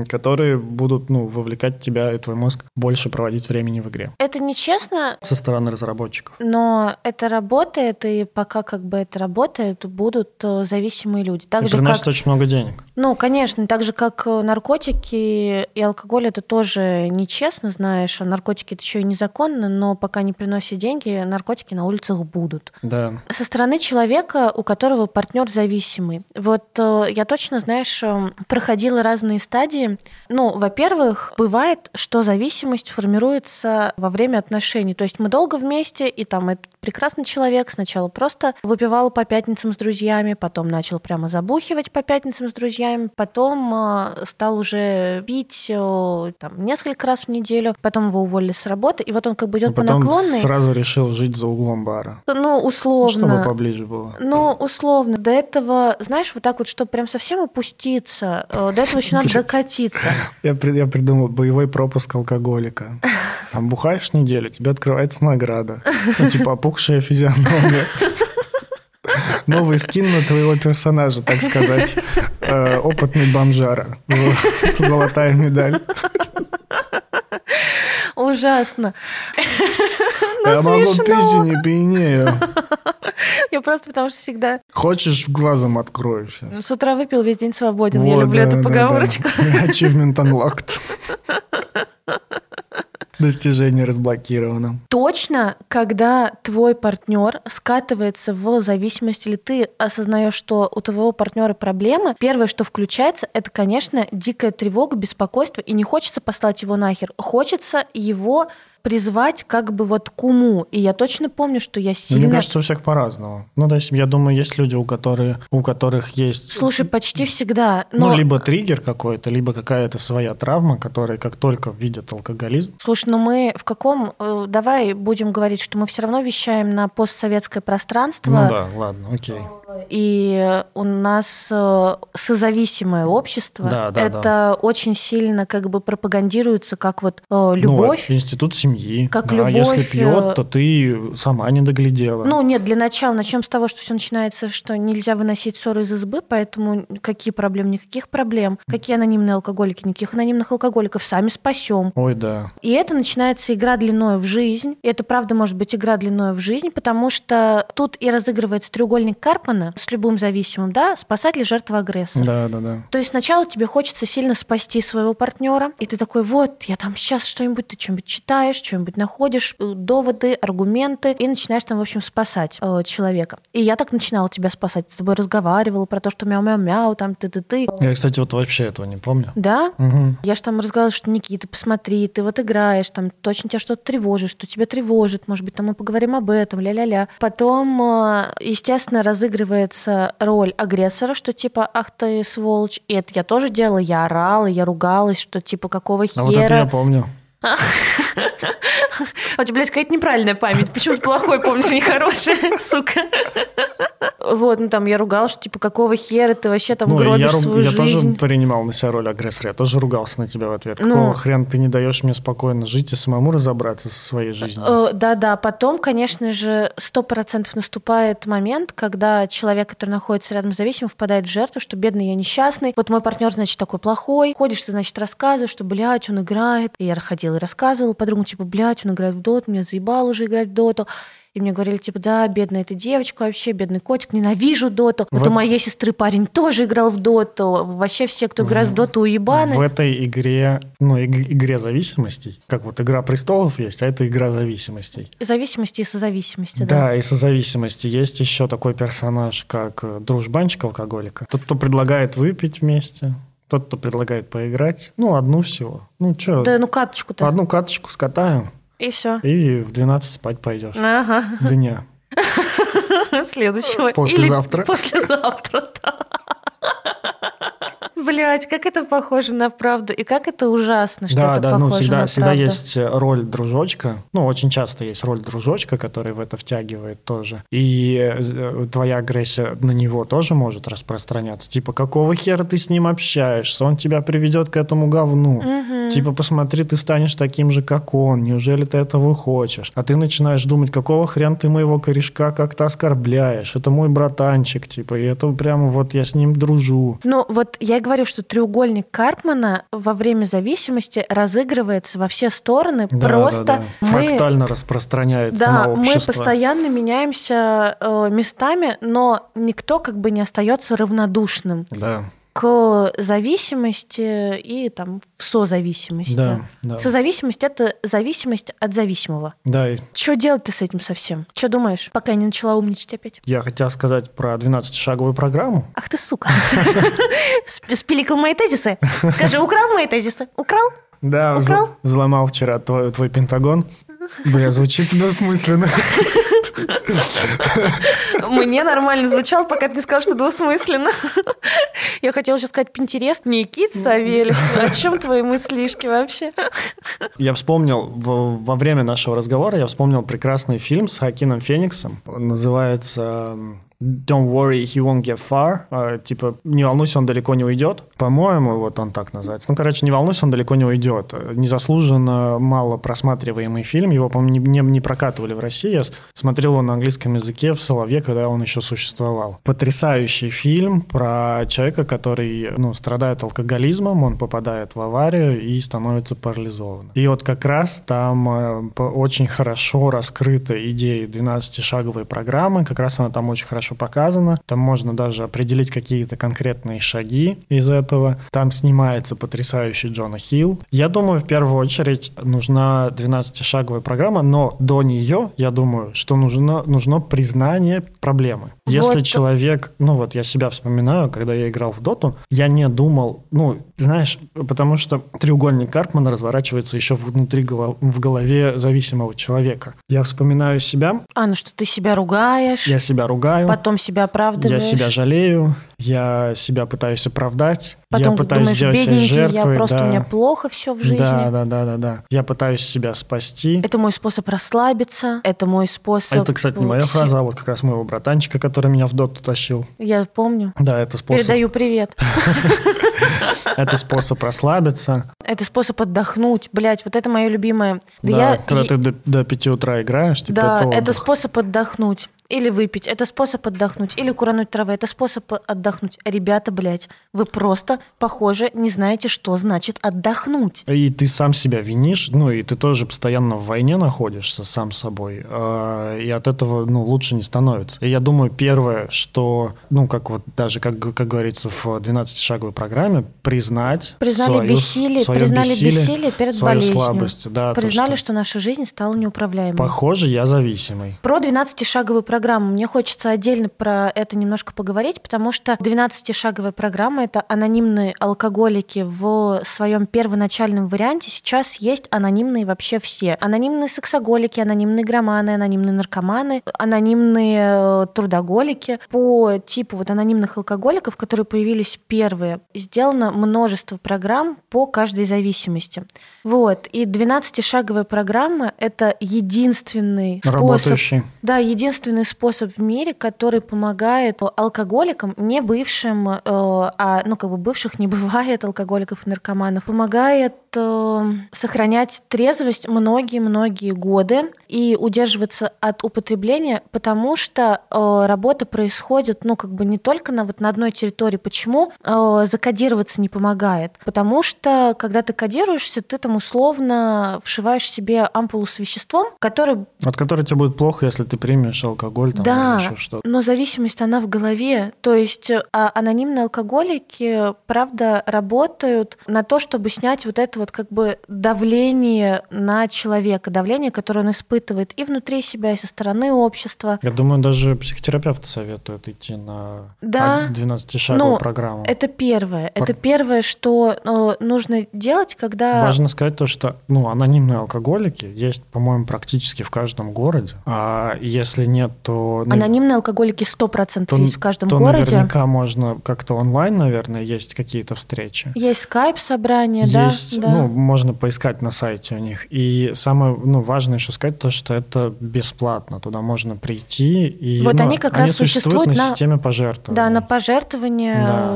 которые будут, ну, вовлекать тебя и твой мозг больше проводить времени в игре. Это нечестно. Со стороны разработчиков. Но это работает, и пока как бы это работает, будут э, зависимые люди. Так и же, приносит как... очень много денег. Ну, конечно, так же, как э, наркотики и алкоголь, это тоже нечестно, знаешь, а наркотики это еще и незаконно, но пока не приносят деньги, наркотики на улицах будут. Да. Со стороны человека, у которого партнер зависимый. Вот э, я точно, знаешь, э, проходила разные стадии. Ну, во-первых, бывает, что зависимость формируется во время отношений. То есть мы долго вместе, и там этот прекрасный человек сначала просто выпивал по пятницам с друзьями, потом начал прямо забухивать по пятницам с друзьями, потом Э, стал уже пить э, там, несколько раз в неделю, потом его уволили с работы, и вот он как бы идет а по наклонной. сразу решил жить за углом бара. Ну, условно. Чтобы поближе было. Ну, условно. До этого, знаешь, вот так вот, чтобы прям совсем опуститься, э, до этого еще надо докатиться. Я, я придумал боевой пропуск алкоголика. Там бухаешь неделю, тебе открывается награда. Ну, типа опухшая физиономия. Новый скин на твоего персонажа, так сказать. Э, опытный бомжара. Золотая медаль. Ужасно. Но Я могу пить и не пьянею. Я просто потому что всегда... Хочешь, глазом открою сейчас. С утра выпил, весь день свободен. Вот, Я люблю да, эту поговорочку. Да. Achievement unlocked. Достижение разблокировано. Точно, когда твой партнер скатывается в зависимость, или ты осознаешь, что у твоего партнера проблемы, первое, что включается, это, конечно, дикая тревога, беспокойство, и не хочется послать его нахер. Хочется его призвать как бы вот к уму. И я точно помню, что я сильно... Мне кажется, у всех по-разному. Ну, то есть, я думаю, есть люди, у которых, у которых есть... Слушай, почти всегда. Но... Ну, либо триггер какой-то, либо какая-то своя травма, которая как только видят алкоголизм... Слушай, но мы в каком... э, Давай будем говорить, что мы все равно вещаем на постсоветское пространство. Ну да, ладно, окей. И у нас э, созависимое общество. Да, да, это очень сильно как бы пропагандируется как вот э, любовь. Ну, институт семьи. Как да, любовь, Если э, пьет, то ты сама не доглядела. Ну, нет, для начала начнем с того, что все начинается, что нельзя выносить ссоры из избы, поэтому какие проблемы, никаких проблем. Какие анонимные алкоголики, никаких анонимных алкоголиков, сами спасем. Ой, да. И это начинается игра длиною в жизнь. И это правда может быть игра длиною в жизнь, потому что тут и разыгрывается треугольник Карпмана с любым зависимым, да, спасатель, жертва, агрессор. Да, да, да. То есть сначала тебе хочется сильно спасти своего партнера, и ты такой, вот, я там сейчас что-нибудь, ты что-нибудь читаешь, что-нибудь находишь, э, доводы, аргументы, и начинаешь там, в общем, спасать э, человека. И я так начинала тебя спасать, с тобой разговаривала про то, что мяу-мяу-мяу, там ты-ты-ты. Я, кстати, вот вообще этого не помню. Да? Мгм. Я же там разговаривала, что Никита, посмотри, ты вот играешь, там точно тебя что-то тревожит, что тебя тревожит, может быть, там мы поговорим об этом, ля-ля-ля. Потом, э, естественно, разыгрывается роль агрессора, что типа, ах ты сволочь. И это я тоже делала, я орала, я ругалась, что типа, какого А вот это я хера. помню. А у тебя, блядь, какая-то неправильная память. Почему-то плохой помнишь, не хорошая, сука. Вот, ну там я ругалась, что типа, какого хера ты вообще там ну, гробишь я, свою я тоже жизнь. принимал на себя роль агрессора. Я тоже ругался на тебя в ответ. Ну. Какого хрена ты не даешь мне спокойно жить и самому разобраться со своей жизнью? Э, Да-да, потом, конечно же, сто процентов наступает момент, когда человек, который находится рядом с зависимым, впадает в жертву, что бедный я несчастный. Вот мой партнер, значит, такой плохой. Ходишь, ты, значит, рассказываешь, что, блядь, он играет. И я ходила и рассказывала подругам, типа, блядь, он играет в доту, меня заебал уже играть в доту. И мне говорили, типа, да, бедная эта девочка вообще, бедный котик, ненавижу доту. Вот, Вот- у моей сестры парень тоже играл в доту. Вообще все, кто играет в доту, уебаны. В этой игре, ну, иг- игре зависимостей, как вот «Игра престолов» есть, а это «Игра зависимостей». Зависимости и созависимости, Да, да. и созависимости. Есть еще такой персонаж, как э, дружбанчик алкоголика. Тот, кто предлагает выпить вместе, тот, кто предлагает поиграть. Ну, одну всего. Ну, что, Да, ну каточку-то. одну каточку скатаем, И все. и в 12 спать пойдешь. Ага. Дня. Следующего. Послезавтра. Или послезавтра, да. Блять, как это похоже на правду, и как это ужасно, что да, это да, похоже ну всегда, на всегда правду. есть э, роль дружочка. Ну, очень часто есть роль дружочка, который в это втягивает тоже. И э, э, твоя агрессия на него тоже может распространяться. Типа, какого хера ты с ним общаешься? Он тебя приведет к этому говну. Мгм. Типа, посмотри, ты станешь таким же, как он. Неужели ты этого хочешь? А ты начинаешь думать, какого хрена ты моего корешка как-то оскорбляешь? Это мой братанчик, типа, и это прямо вот я с ним дружу. Ну, вот я говорю, что треугольник Карпмана во время зависимости разыгрывается во все стороны. Да, Просто да, да. мы... Фрактально распространяется Да, на мы общество. постоянно меняемся э, местами, но никто как бы не остается равнодушным Да, к зависимости и там в созависимости. да, да. Созависимость это зависимость от зависимого. Да, и Что делать ты с этим совсем? Что думаешь, пока я не начала умничать опять? я хотел сказать про 12-шаговую программу. Ах ты сука. Сп- Спиликал мои тезисы. Скажи, украл мои тезисы? Украл? Да, Украл? взломал вчера твой, твой Пентагон. Бля, звучит двусмысленно. Мне нормально звучало, пока ты сказал, что двусмысленно. Я хотела сейчас сказать Пинтерест. Никит Савельев. О чем твои мыслишки вообще? Я вспомнил, во, время нашего разговора, я вспомнил прекрасный фильм с Хакином Фениксом. Он называется Don't worry, he won't get far. А, типа, не волнуйся, он далеко не уйдет. По-моему, вот он так называется. Ну, короче, не волнуйся, он далеко не уйдет. Незаслуженно мало просматриваемый фильм. Его, по-моему, не, не- не прокатывали в России. Я смотрел его на английском языке в Соловье, когда он еще существовал. Потрясающий фильм про человека, который ну, страдает алкоголизмом, он попадает в аварию и становится парализованным. И вот как раз там э, очень хорошо раскрыта идея 12-шаговой программы, как раз она там очень хорошо показана. Там можно даже определить какие-то конкретные шаги из этого. Там снимается потрясающий Джона Хилл. Я думаю, в первую очередь нужна 12-шаговая программа, но до нее, я думаю, что нужно, нужно признание проблемы. Если Вот. человек, ну вот я себя вспоминаю, когда я играл в доту, я не думал, ну, знаешь, потому что треугольник Карпмана разворачивается еще внутри голов- в голове зависимого человека. Я вспоминаю себя, А, ну что ты себя ругаешь, я себя ругаю, потом себя я оправдываешь. себя жалею, я себя пытаюсь оправдать, Потом я пытаюсь думаешь, сделать бедненький, я жертвой, просто да. у меня плохо все в жизни. Да, да, да, да, да. Я пытаюсь себя спасти. Это мой способ расслабиться, это мой способ... Это, кстати, не моя фраза, а вот как раз моего братанчика, который меня в доту тащил. Я помню. Да, это способ, Передаю привет. это способ расслабиться. Это способ отдохнуть. Блять, вот это мое любимое. Да, Да, я... когда ты до, до 5 утра играешь, типа Да, это это способ отдохнуть. Или выпить. Это способ отдохнуть. Или курануть травы. Это способ отдохнуть. Ребята, блядь, вы просто, похоже, не знаете, что значит отдохнуть. И ты сам себя винишь, ну и ты тоже постоянно в войне находишься сам с собой, э, и от этого ну, лучше не становится. И я думаю, первое, что, ну как вот даже, как, как говорится в 12-шаговой программе, признать Признали свою, бессилие, свое признали бессилие, бессилие перед свою болезнью. слабость. Да, то, Признали, что, что наша жизнь стала неуправляемой. похоже, я зависимый. Про 12-шаговую программу. Мне хочется отдельно про это немножко поговорить, потому что 12-шаговая программа — это анонимные алкоголики в своем первоначальном варианте. Сейчас есть анонимные вообще все. Анонимные сексоголики, анонимные громаны, анонимные наркоманы, анонимные э, трудоголики. По типу вот анонимных алкоголиков, которые появились первые, сделано множество программ по каждой зависимости. Вот. И 12-шаговая программа — это единственный способ Работающий. да, единственный способ в мире, который помогает алкоголикам, не бывшим, э, а ну как бы бывших не бывает алкоголиков и наркоманов, помогает э, сохранять трезвость многие-многие годы и удерживаться от употребления, потому что э, работа происходит, ну как бы не только на вот на одной территории. Почему э, закодироваться не помогает? Потому что когда ты кодируешься, ты там условно вшиваешь себе ампулу с веществом, который От которой тебе будет плохо, если ты примешь алкоголь там, да, или еще что-то. но зависимость, она в голове. То есть э, а анонимные алкоголики, правда, работают на то, чтобы снять вот это вот как бы давление на человека, давление, которое он испытывает и внутри себя, и со стороны общества. Я думаю, даже психотерапевты советуют идти на Да. 12-шаговую Ну, программу. Это первое. Пар- Это первое, что э, нужно делать, когда... Важно сказать то, что ну, анонимные алкоголики есть, по-моему, практически в каждом городе. А если нет, то... ну, Анонимные алкоголики 100% то, есть в каждом то городе. наверняка можно как-то онлайн, наверное, есть какие-то встречи. Есть скайп-собрания, да, Есть, да. ну, можно поискать на сайте у них. И самое, ну, важное еще сказать то, что это бесплатно. Туда можно прийти и... Вот ну, они как раз существуют существуют на, на- системе пожертвований. Да, на пожертвование. Да.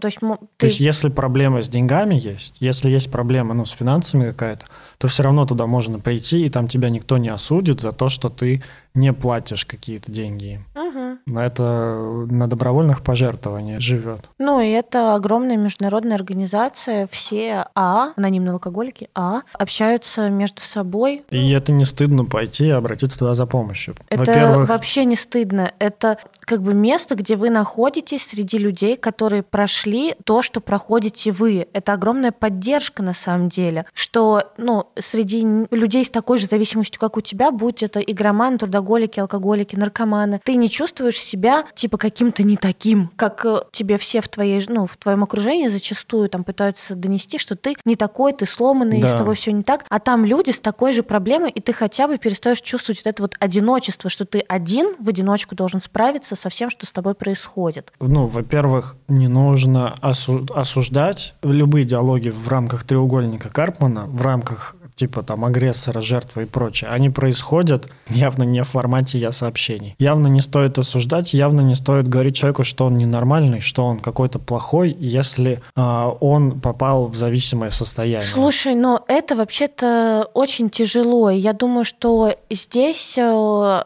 То есть, мо- То ты- есть, если проблема с деньгами есть, если есть проблема ну, с финансами какая-то, то все равно туда можно прийти, и там тебя никто не осудит за то, что ты не платишь какие-то деньги им. Мгм. На это на добровольных пожертвованиях живет. Ну, и это огромная международная организация. Все АА, анонимные алкоголики АА, общаются между собой. И это не стыдно пойти и обратиться туда за помощью. Это вообще не стыдно. Это как бы место, где вы находитесь среди людей, которые прошли то, что проходите вы. Это огромная поддержка на самом деле, что ну, среди людей с такой же зависимостью, как у тебя, будь это игроманы, трудоголики, алкоголики, наркоманы, ты не чувствуешь себя типа каким-то не таким, как э, тебе все в твоей, ну, в твоем окружении зачастую там пытаются донести, что ты не такой, ты сломанный, Да. с тобой все не так, а там люди с такой же проблемой, и ты хотя бы перестаешь чувствовать вот это вот одиночество, что ты один в одиночку должен справиться со всем, что с тобой происходит. ну, во-первых, не нужно осу- осуждать любые диалоги в рамках треугольника Карпмана, в рамках типа там агрессора, жертвы и прочее, они происходят явно не в формате я сообщений. Явно не стоит осуждать, явно не стоит говорить человеку, что он ненормальный, что он какой-то плохой, если а, он попал в зависимое состояние. Слушай, но это вообще-то очень тяжело. Я думаю, что здесь э,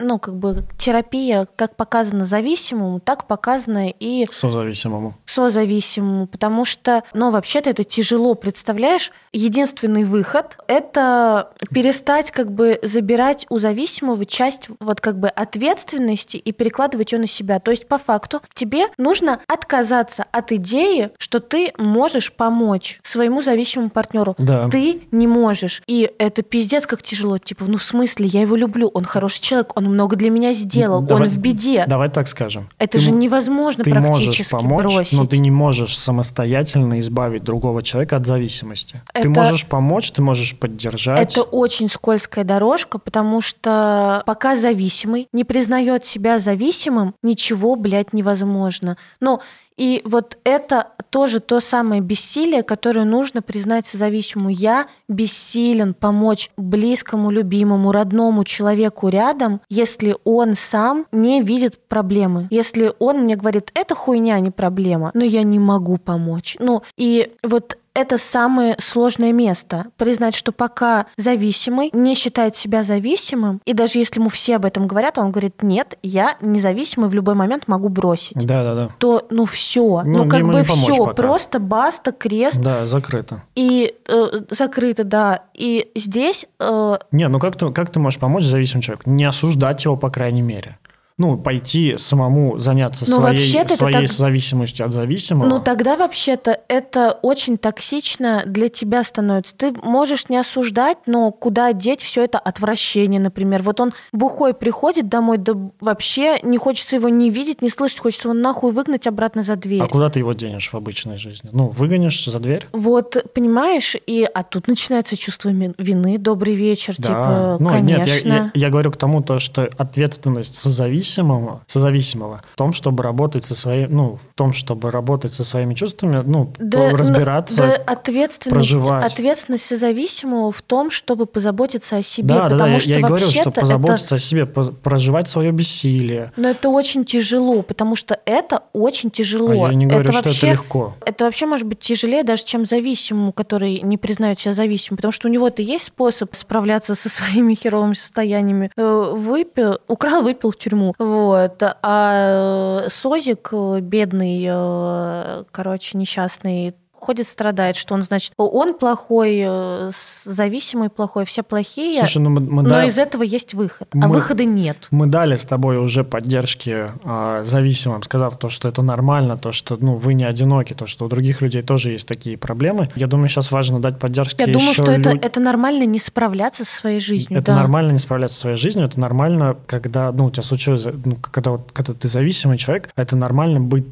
ну, как бы терапия, как показана зависимому, так показана и Созависимому. созависимому, потому что, ну, вообще-то это тяжело, представляешь? Единственный выход – это перестать как бы забирать у зависимого часть вот как бы ответственности и перекладывать ее на себя. То есть, по факту, тебе нужно отказаться от идеи, что ты можешь помочь своему зависимому партнеру. Да. Ты не можешь. И это пиздец как тяжело. Типа, ну, в смысле, я его люблю, он хороший человек, он много для меня сделал, Давай- он в беде. Давай так скажем. Это Ты же невозможно ты практически можешь помочь, бросить. но Но ты не можешь самостоятельно избавить другого человека от зависимости. Ты Это- можешь помочь, ты можешь поддержать. Это очень скользкая дорожка, потому что пока зависимый не признает себя зависимым, ничего, блядь, невозможно. Ну, и вот это тоже то самое бессилие, которое нужно признать созависимому. Я бессилен помочь близкому, любимому, родному человеку рядом, если он сам не видит проблемы. Если он мне говорит, это хуйня, не проблема, но я не могу помочь. Ну, и вот это самое сложное место. Признать, что пока зависимый не считает себя зависимым, и даже если ему все об этом говорят, он говорит, нет, я независимый, в любой момент могу бросить. Да, да, да. То, ну все, Ну, ну, как бы все, пока. просто баста, крест Да, закрыто. и э, закрыто, да. И здесь э, Не, ну как ты, как ты можешь помочь зависимому человеку? Не осуждать его, по крайней мере. Ну, пойти самому заняться Ну, своей, своей так- зависимостью от зависимого. Ну, тогда вообще-то это очень токсично для тебя становится. Ты можешь не осуждать, но куда деть все это отвращение, например. Вот он бухой приходит домой, да вообще не хочется его не видеть, не слышать, хочется его нахуй выгнать обратно за дверь. А куда ты его денешь в обычной жизни? Ну, выгонишь за дверь? Вот, понимаешь, и а тут начинается чувство вины, добрый вечер, типа, ну, конечно. нет, я, я- я говорю к тому, то, что ответственность созависимого, созависимого в том, чтобы работать со своей, ну, в том, чтобы работать со своими чувствами, ну, Да, ну, разбираться. да, ответственность, проживать. ответственность созависимого в том, чтобы позаботиться о себе, да, да, да, потому я, что я и говорю, что вообще-то это позаботиться о себе, проживать свое бессилие. Но это очень тяжело, потому что это очень тяжело. А я не говорю, это что вообще, это легко. Это вообще может быть тяжелее даже, чем зависимому, который не признает себя зависимым, потому что у него-то есть способ справляться со своими херовыми состояниями. Э, Выпил, украл, выпил в тюрьму. Вот. А э, Созик, э, бедный, э, короче, несчастный, ходит, страдает, что он, значит, он плохой, э, зависимый плохой, все плохие, Слушай, ну мы, мы но да- из этого есть выход. А мы- выхода нет. Мы дали с тобой уже поддержки э, зависимым, сказав то, что это нормально, то, что ну, вы не одиноки, то, что у других людей тоже есть такие проблемы. Я думаю, сейчас важно дать поддержки Я думаю, что это, лю- это нормально не справляться со своей жизнью. Это да. нормально не справляться со своей жизнью, это нормально, когда, ну, у тебя случилось, ну, когда, вот, когда ты зависимый человек, это нормально быть,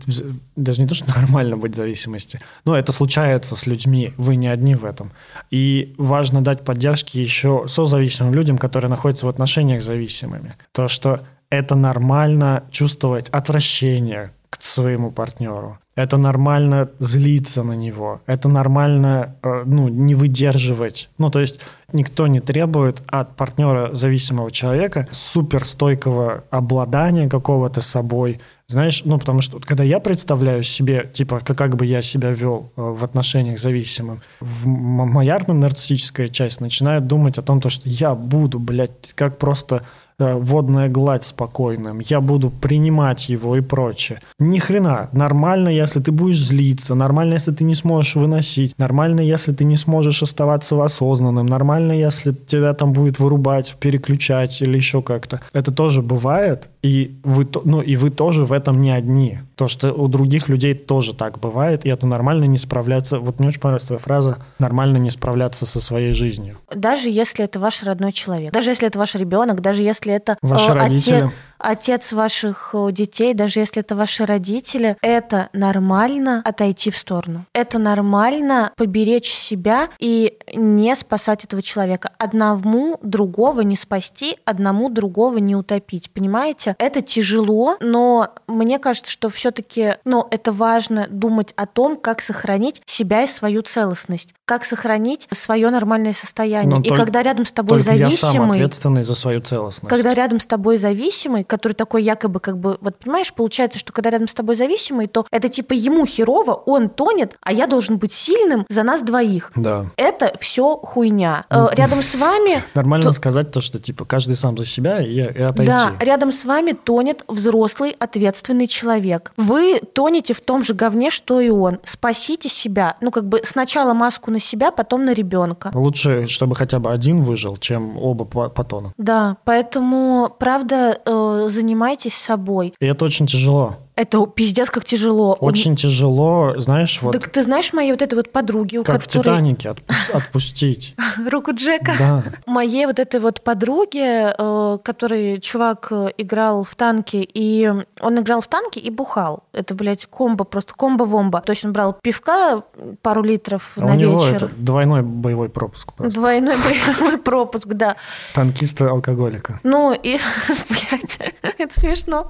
даже не то, что нормально быть в зависимости, но это случается с людьми, вы не одни в этом. И важно дать поддержки еще созависимым людям, которые находятся в отношениях с зависимыми. То, что это нормально чувствовать отвращение к своему партнеру. Это нормально злиться на него. Это нормально э, ну, не выдерживать. Ну, то есть никто не требует от партнера зависимого человека суперстойкого обладания какого-то собой. Знаешь, ну, потому что вот когда я представляю себе, типа, как, как бы я себя вел э, в отношениях зависимым, в моя нарциссическая часть начинает думать о том, то, что я буду, блядь, как просто водная гладь спокойным, я буду принимать его и прочее. Ни хрена. Нормально, если ты будешь злиться, нормально, если ты не сможешь выносить, нормально, если ты не сможешь оставаться осознанным, нормально, если тебя там будет вырубать, переключать или еще как-то. Это тоже бывает, и вы, ну, и вы тоже в этом не одни. То, что у других людей тоже так бывает, и это нормально не справляться. Вот мне очень понравилась твоя фраза «нормально не справляться со своей жизнью». Даже если это ваш родной человек, даже если это ваш ребенок, даже если это Ваши э, родители. оте- отец ваших э, детей, даже если это ваши родители, это нормально отойти в сторону. Это нормально поберечь себя и не спасать этого человека. Одному другого не спасти, одному другого не утопить. Понимаете? Это тяжело, но мне кажется, что все-таки, ну, это важно думать о том, как сохранить себя и свою целостность, как сохранить свое нормальное состояние. Но и толь- когда рядом с тобой Только я сам зависимый, ответственный за свою целостность. когда рядом с тобой зависимый, который такой якобы как бы, вот понимаешь, получается, что когда рядом с тобой зависимый, то это типа ему херово, он тонет, а я должен быть сильным за нас двоих. Да. Это все хуйня. Э, Рядом с вами Нормально То- сказать то, что типа каждый сам за себя и, и отойти. Да, рядом с вами тонет взрослый, ответственный человек. Вы тонете в том же говне, что и он. Спасите себя. Ну, как бы сначала маску на себя, потом на ребенка. Лучше, чтобы хотя бы один выжил, чем оба по- потонут. Да, поэтому, правда, э, занимайтесь собой. И это очень тяжело. Это пиздец как тяжело. Очень тяжело, знаешь, вот Так ты знаешь моей вот этой вот подруги, у как в которой... «Титанике» отпу- отпустить. Руку Джека. Да. Моей вот этой вот подруге, э, который чувак э, играл в танке, и он играл в танке и бухал. Это, блядь, комбо, просто комбо-вомба. То есть он брал пивка пару литров А на у него вечер. это двойной боевой пропуск просто. Двойной боевой пропуск, да. Танкиста-алкоголика. Ну и, блядь, это смешно.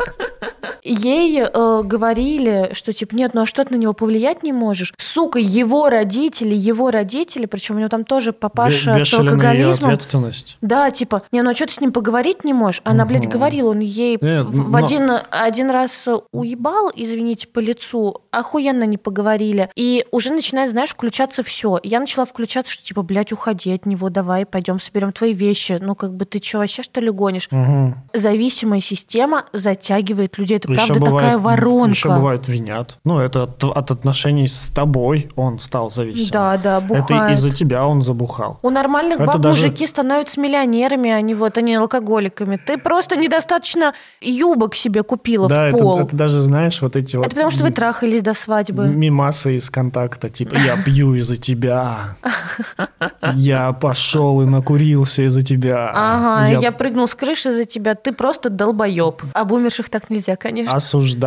Ей э, говорили, что типа нет, ну а что ты на него повлиять не можешь? Сука, его родители, его родители, причем у него там тоже папаша Ве- с на ее алкоголизмом. ответственность. Да, типа, не, ну а что ты с ним поговорить не можешь? Она, блядь, Мгм. говорила, он ей Нет, в, в но- один, один раз уебал, извините, по лицу, охуенно не поговорили. И уже начинает, знаешь, включаться все. Я начала включаться, что типа, блядь, уходи от него, давай, пойдем соберем твои вещи. Ну, как бы ты что, вообще что ли гонишь? Мгм. Зависимая система затягивает людей. Это Ещё правда такая воронка. Еще бывает винят. Ну, это от, от отношений с тобой он стал зависим. Да, да, Это бухает. из-за тебя он забухал. У нормальных Это баб даже- мужики становятся миллионерами, а не вот они алкоголиками. Ты просто недостаточно юбок себе купила да, в это, пол. это даже, знаешь, вот эти вот... Это потому что вы трахались до свадьбы. Мимасы из контакта, типа, я пью из-за тебя. Я пошел и накурился из-за тебя. Ага, я... прыгнул с крыши за тебя, ты просто долбоеб. Об умерших так нельзя, конечно.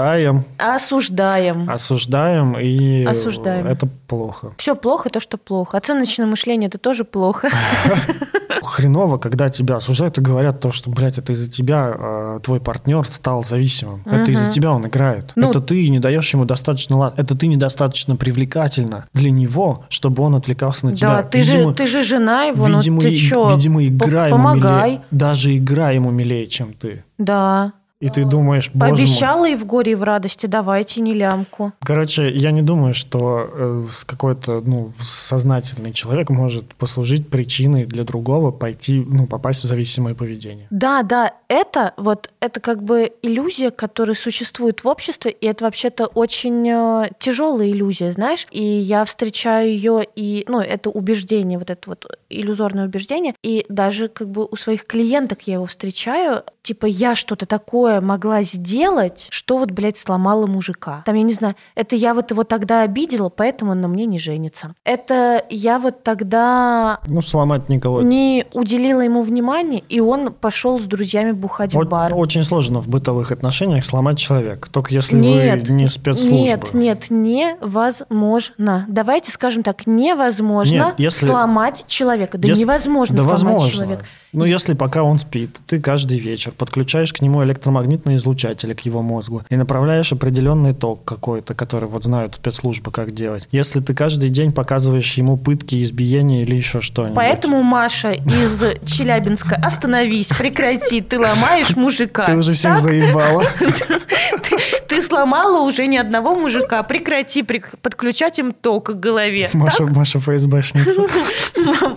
Осуждаем, Осуждаем. осуждаем, и Осуждаем. это плохо. Все плохо, то, что плохо. Оценочное мышление это тоже плохо. Хреново, когда тебя осуждают и говорят то, что, блядь, это из-за тебя э, твой партнер стал зависимым. Это из-за тебя он играет. Ну- это ты не даешь ему достаточно лад. Это ты недостаточно привлекательна для него, чтобы он отвлекался на тебя. Да, ты же, ты же жена его, ну видимо, ты чё? видимо, игра ему Помогай. милее. Даже игра ему милее, чем ты. Да. И ты думаешь, боже мой. Пообещала и в горе, и в радости, давайте не лямку. Короче, я не думаю, что э, какой-то ну, сознательный человек может послужить причиной для другого пойти, ну, попасть в зависимое поведение. Да, да, это вот это как бы иллюзия, которая существует в обществе, и это вообще-то очень э, тяжелая иллюзия, знаешь. И я встречаю ее и, ну, это убеждение, вот это вот иллюзорное убеждение, и даже как бы у своих клиенток я его встречаю, типа я что-то такое могла сделать, что вот, блядь, сломала мужика. Там, я не знаю, это я вот его тогда обидела, поэтому он на мне не женится. Это я вот тогда Ну, сломать никого. не уделила ему внимания, и он пошел с друзьями бухать в Вот бар. Очень сложно в бытовых отношениях сломать человека, только если Нет, вы не спецслужба. Нет, нет, невозможно. Давайте скажем так, невозможно Нет, если- сломать человека. Да Если- невозможно да сломать возможно. человека. Ну, если пока он спит, ты каждый вечер подключаешь к нему электромагнитные излучатели к его мозгу и направляешь определенный ток какой-то, который вот знают спецслужбы, как делать. Если ты каждый день показываешь ему пытки, избиения или еще что-нибудь. Поэтому, Маша из Челябинска, остановись, прекрати, ты ломаешь мужика. Ты уже всех заебала. Ты, сломала уже ни одного мужика. Прекрати подключать им ток к голове. Маша, Маша ФСБшница.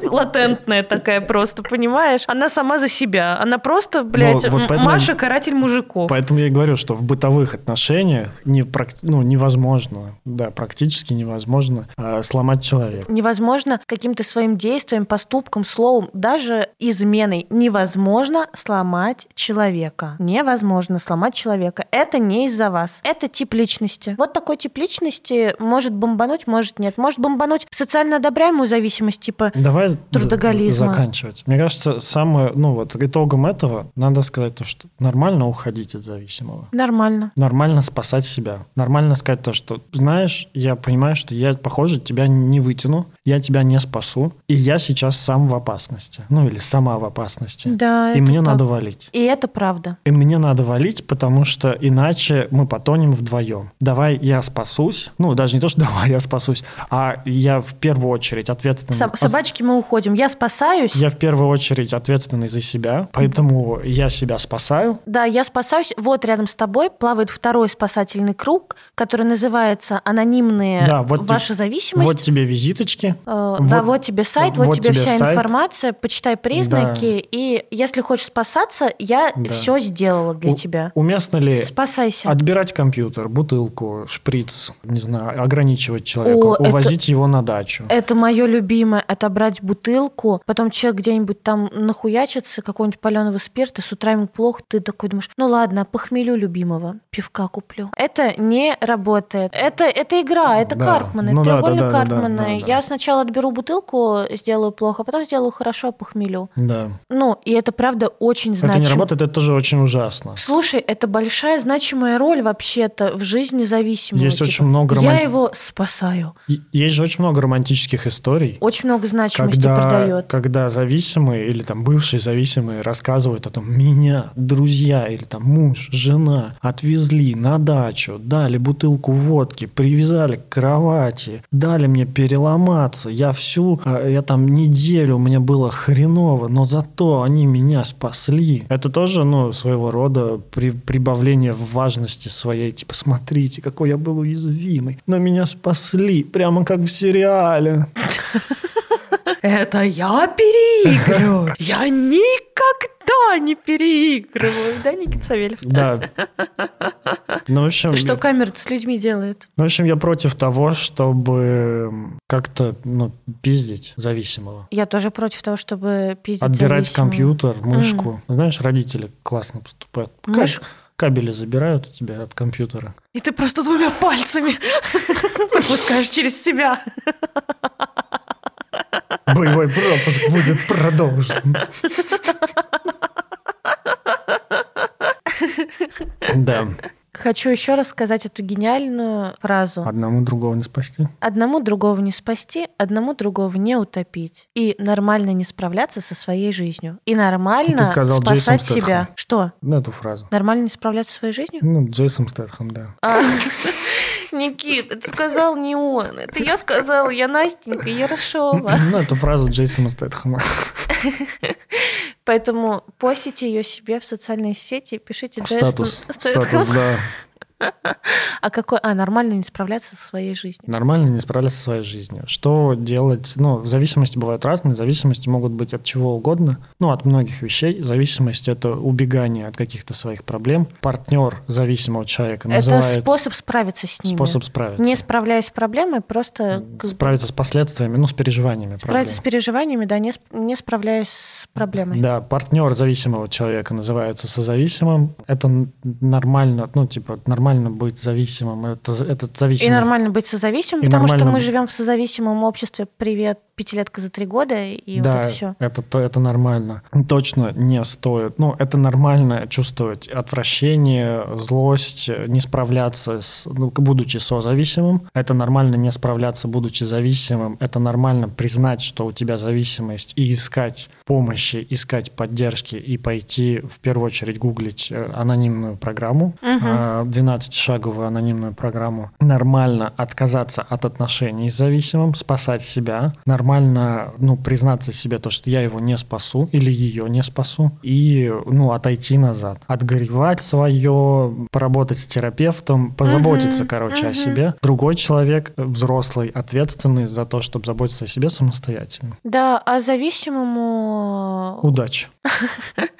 Латентная такая просто, понимаешь? Она сама за себя. Она просто, блядь, Ну, поэтому Маша каратель мужиков. Поэтому я и говорю, что в бытовых отношениях не, ну, невозможно, да, практически невозможно э, сломать человека. Невозможно каким-то своим действием, поступком, словом, даже изменой невозможно сломать человека. Невозможно сломать человека. Это не из-за вас. Это тип личности. Вот такой тип личности может бомбануть, может нет. Может бомбануть социально одобряемую зависимость, типа Давай Трудоголизма. заканчивать. Мне кажется, самое, ну вот итогом этого надо сказать то, что нормально уходить от зависимого. нормально. Нормально спасать себя. Нормально сказать то, что, знаешь, я понимаю, что я, похоже, тебя не вытяну, я тебя не спасу, и я сейчас сам в опасности. Ну или сама в опасности. Да, и мне так. надо валить. И это правда. И мне надо валить, потому что иначе мы потонем вдвоем. Давай я спасусь. Ну, даже не то, что давай я спасусь, а я в первую очередь ответственный. Со- собачки мы уходим. Я спасаюсь. Я в первую очередь ответственный за себя, поэтому я себя спасаю. Да, я спасаюсь. Вот рядом с тобой плавает второй спасательный круг, который называется «Анонимные Да, вот ваша зависимость». Вот тебе визиточки. Э, да, вот тебе сайт, вот, вот тебе, тебе вся сайт. информация, почитай признаки, и если хочешь спасаться, я Да. все сделала для У- тебя. Уместно ли Спасайся. отбирать компьютер, бутылку, шприц, не знаю, ограничивать человека, О, это- увозить его на дачу? Это мое любимое, отобрать бутылку, потом человек где-нибудь там нахуячится, какого-нибудь паленого спирта, с утра ему плохо, ты такой думаешь, Ну ладно, похмелю любимого, пивка куплю. Это не работает. Это, это игра, это Да. Карпман, Ну это да, да, треугольник да, да, да, Карпмана. да. Я сначала отберу бутылку, сделаю плохо, а потом сделаю хорошо, похмелю. Да. Ну, и это правда очень Это значимо. не работает, это тоже очень ужасно. Слушай, это большая значимая роль вообще-то в жизни зависимого. Есть типа. очень много Я роман- его спасаю. Есть же очень много романтических историй, Очень много значимости когда, придает. когда зависимые или там бывшие зависимые рассказывают о том, меня друзья или там муж, жена отвезли на дачу, дали бутылку водки, привязали к кровати, дали мне переломаться, я всю, э, я там неделю, мне было хреново, но зато они меня спасли. Это тоже, ну, своего рода при- прибавление важности своей, типа, смотрите, какой я был уязвимый, но меня спасли, прямо как в сериале. Это я переигрываю. Я никогда не переигрываю. Да, Никита Савельев? Да. Ну, в общем, Что камера с людьми делает? ну, в общем, я против того, чтобы как-то, ну, пиздить зависимого. Я тоже против того, чтобы пиздить Отбирать зависимого. компьютер, мышку. Знаешь, родители классно поступают. Как Мыш- кабели забирают у тебя от компьютера. И ты просто двумя пальцами пропускаешь через себя. Боевой пропуск будет продолжен. Да. Хочу еще раз сказать эту гениальную фразу. Одному другого не спасти. Одному другого не спасти, одному другого не утопить. И нормально не справляться со своей жизнью. И нормально Ты сказал спасать Джейсон себя. Стэтхэм. Что? Ну, эту фразу. Нормально не справляться со своей жизнью? Ну, Джейсон Стэтхэм, да. Никит, это сказал не он. Это я сказала, я Настенька Ярошова. Ну, эту фразу Джейсона Стэтхэма. Поэтому постите ее себе в социальные сети, пишите Джейсон. Стэтхэм. Статус, да. А какой? А, нормально не справляться со своей жизнью. Нормально не справляться со своей жизнью. Что делать? Ну, зависимости бывают разные. Зависимости могут быть от чего угодно. Ну, от многих вещей. Зависимость – это убегание от каких-то своих проблем. Партнер зависимого человека Это называется... способ справиться с ними. способ справиться. Не справляясь с проблемой, просто Справиться с последствиями, ну, с переживаниями проблем. справиться с переживаниями, да, не, не справляясь с проблемой. Да, партнер зависимого человека называется созависимым. Это нормально, ну, типа, нормально быть зависимым. Это, з- этот И зависимый... нормально быть созависимым, И потому что нормально- мы живем в созависимом обществе. Привет, пятилетка за три года, и да, вот это все. Это, то- это нормально. Точно не стоит. Ну, это нормально чувствовать отвращение, злость, не справляться, с, ну, будучи созависимым. Это нормально не справляться, будучи зависимым. Это нормально признать, что у тебя зависимость, и искать помощи, искать поддержки, и пойти в первую очередь гуглить э, анонимную программу, э, 12-шаговую анонимную программу. Нормально отказаться от отношений с зависимым, спасать себя. Нормально, ну, признаться себе то, что я его не спасу или ее не спасу. И, ну, отойти назад. Отгоревать свое, поработать с терапевтом, позаботиться, Мгм, короче, о мгм. себе. Другой человек, взрослый, ответственный за то, чтобы заботиться о себе самостоятельно. Да, а зависимому Удачи.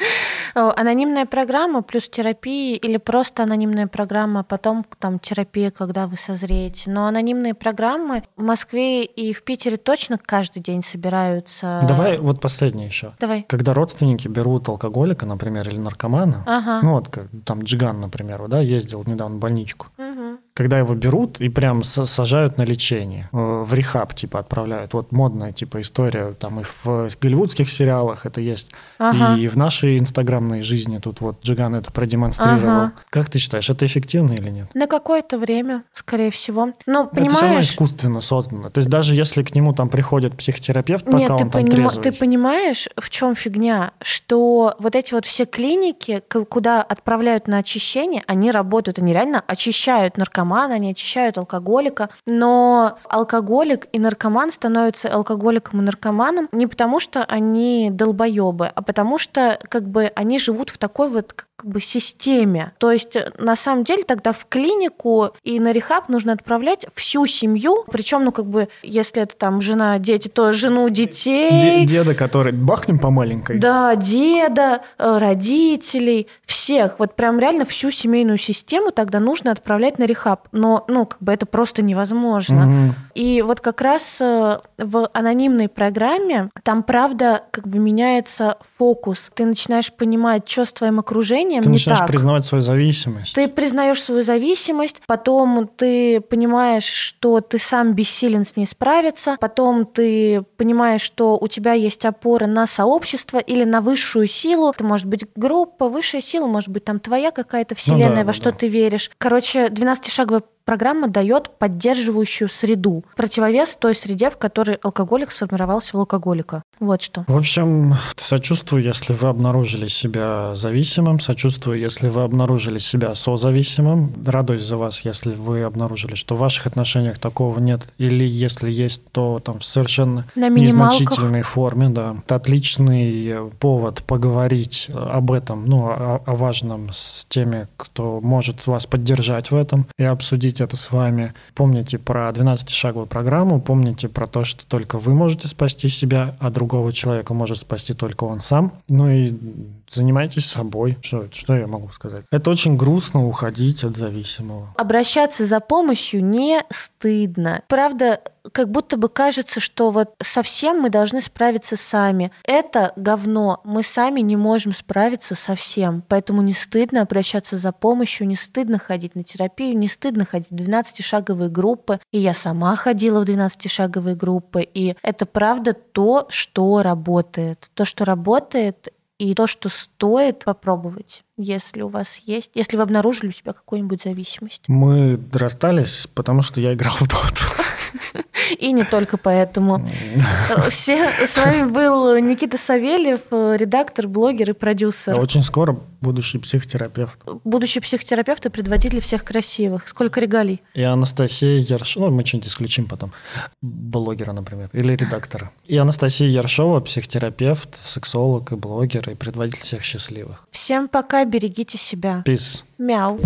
э, анонимная программа плюс терапия или просто анонимная программа, потом там терапия, когда вы созреете. Но анонимные программы в Москве и в Питере точно каждый день собираются. Давай вот последнее еще. Давай. Когда родственники берут алкоголика, например, или наркомана, Ага. ну вот как там Джиган, например, да, ездил недавно в больничку. Мгм. Когда его берут и прям са- сажают на лечение, э, в рехаб типа отправляют. Вот модная типа история, там и в голливудских сериалах это есть, Ага. и в нашей инстаграмной жизни тут вот Джиган это продемонстрировал. Ага. Как ты считаешь, это эффективно или нет? На какое-то время, скорее всего. Ну, Это все равно понимаешь, искусственно создано. То есть даже если к нему там приходит психотерапевт, пока Нет, ты, он там понима- трезвый. ты понимаешь, в чем фигня? Что вот эти вот все клиники, куда отправляют на очищение, они работают, они реально очищают наркомана, они очищают алкоголика, но алкоголик и наркоман становятся алкоголиком и наркоманом не потому, что они долбоебы, а потому что как бы они живут в такой вот как бы системе. То есть на самом деле тогда в клинику и на рехаб нужно отправлять всю семью, причем, ну как бы, если это там жена, дети, то жену, детей. Де- деда, который бахнем по маленькой. Да, деда, э, родителей, всех. Вот прям реально всю семейную систему тогда нужно отправлять на рехаб. Этап, но, ну, как бы это просто невозможно. Мгм. И вот как раз э, в анонимной программе там, правда, как бы меняется фокус. Ты начинаешь понимать, что с твоим окружением Ты не начинаешь так. признавать свою зависимость. Ты признаешь свою зависимость, потом ты понимаешь, что ты сам бессилен с ней справиться, потом ты понимаешь, что у тебя есть опора на сообщество или на высшую силу. Это может быть группа, высшая сила, может быть там твоя какая-то вселенная, Ну да, во да, что да. ты веришь. Короче, 12-шаговая программа дает поддерживающую среду, противовес той среде, в которой алкоголик сформировался в алкоголика. Вот что. В общем, сочувствую, если вы обнаружили себя зависимым, сочувствую, если вы обнаружили себя созависимым, радуюсь за вас, если вы обнаружили, что в ваших отношениях такого нет, или если есть, то там в совершенно На незначительной форме, да. Это отличный повод поговорить об этом, ну, о, о важном с теми, кто может вас поддержать в этом и обсудить это с вами. Помните про 12-шаговую программу, помните про то, что только вы можете спасти себя, а другого человека может спасти только он сам. Ну и занимайтесь собой. Что, что я могу сказать? Это очень грустно уходить от зависимого. Обращаться за помощью не стыдно. Правда, как будто бы кажется, что вот совсем мы должны справиться сами. Это говно. Мы сами не можем справиться совсем. Поэтому не стыдно обращаться за помощью, не стыдно ходить на терапию, не стыдно ходить в 12-шаговые группы. И я сама ходила в 12-шаговые группы. И это правда то, что работает. То, что работает, и то, что стоит попробовать, если у вас есть, если вы обнаружили у себя какую-нибудь зависимость. Мы расстались, потому что я играл в доту. И не только поэтому. Все, с вами был Никита Савельев, редактор, блогер и А продюсер. очень скоро будущий психотерапевт. Будущий психотерапевт и предводитель всех красивых. Сколько регалий? И Анастасия Яршова, ну, мы что-нибудь исключим потом, блогера, например, или редактора. И Анастасия Яршова, психотерапевт, сексолог и блогер, и предводитель всех счастливых. Всем пока, берегите себя. Peace. Мяу.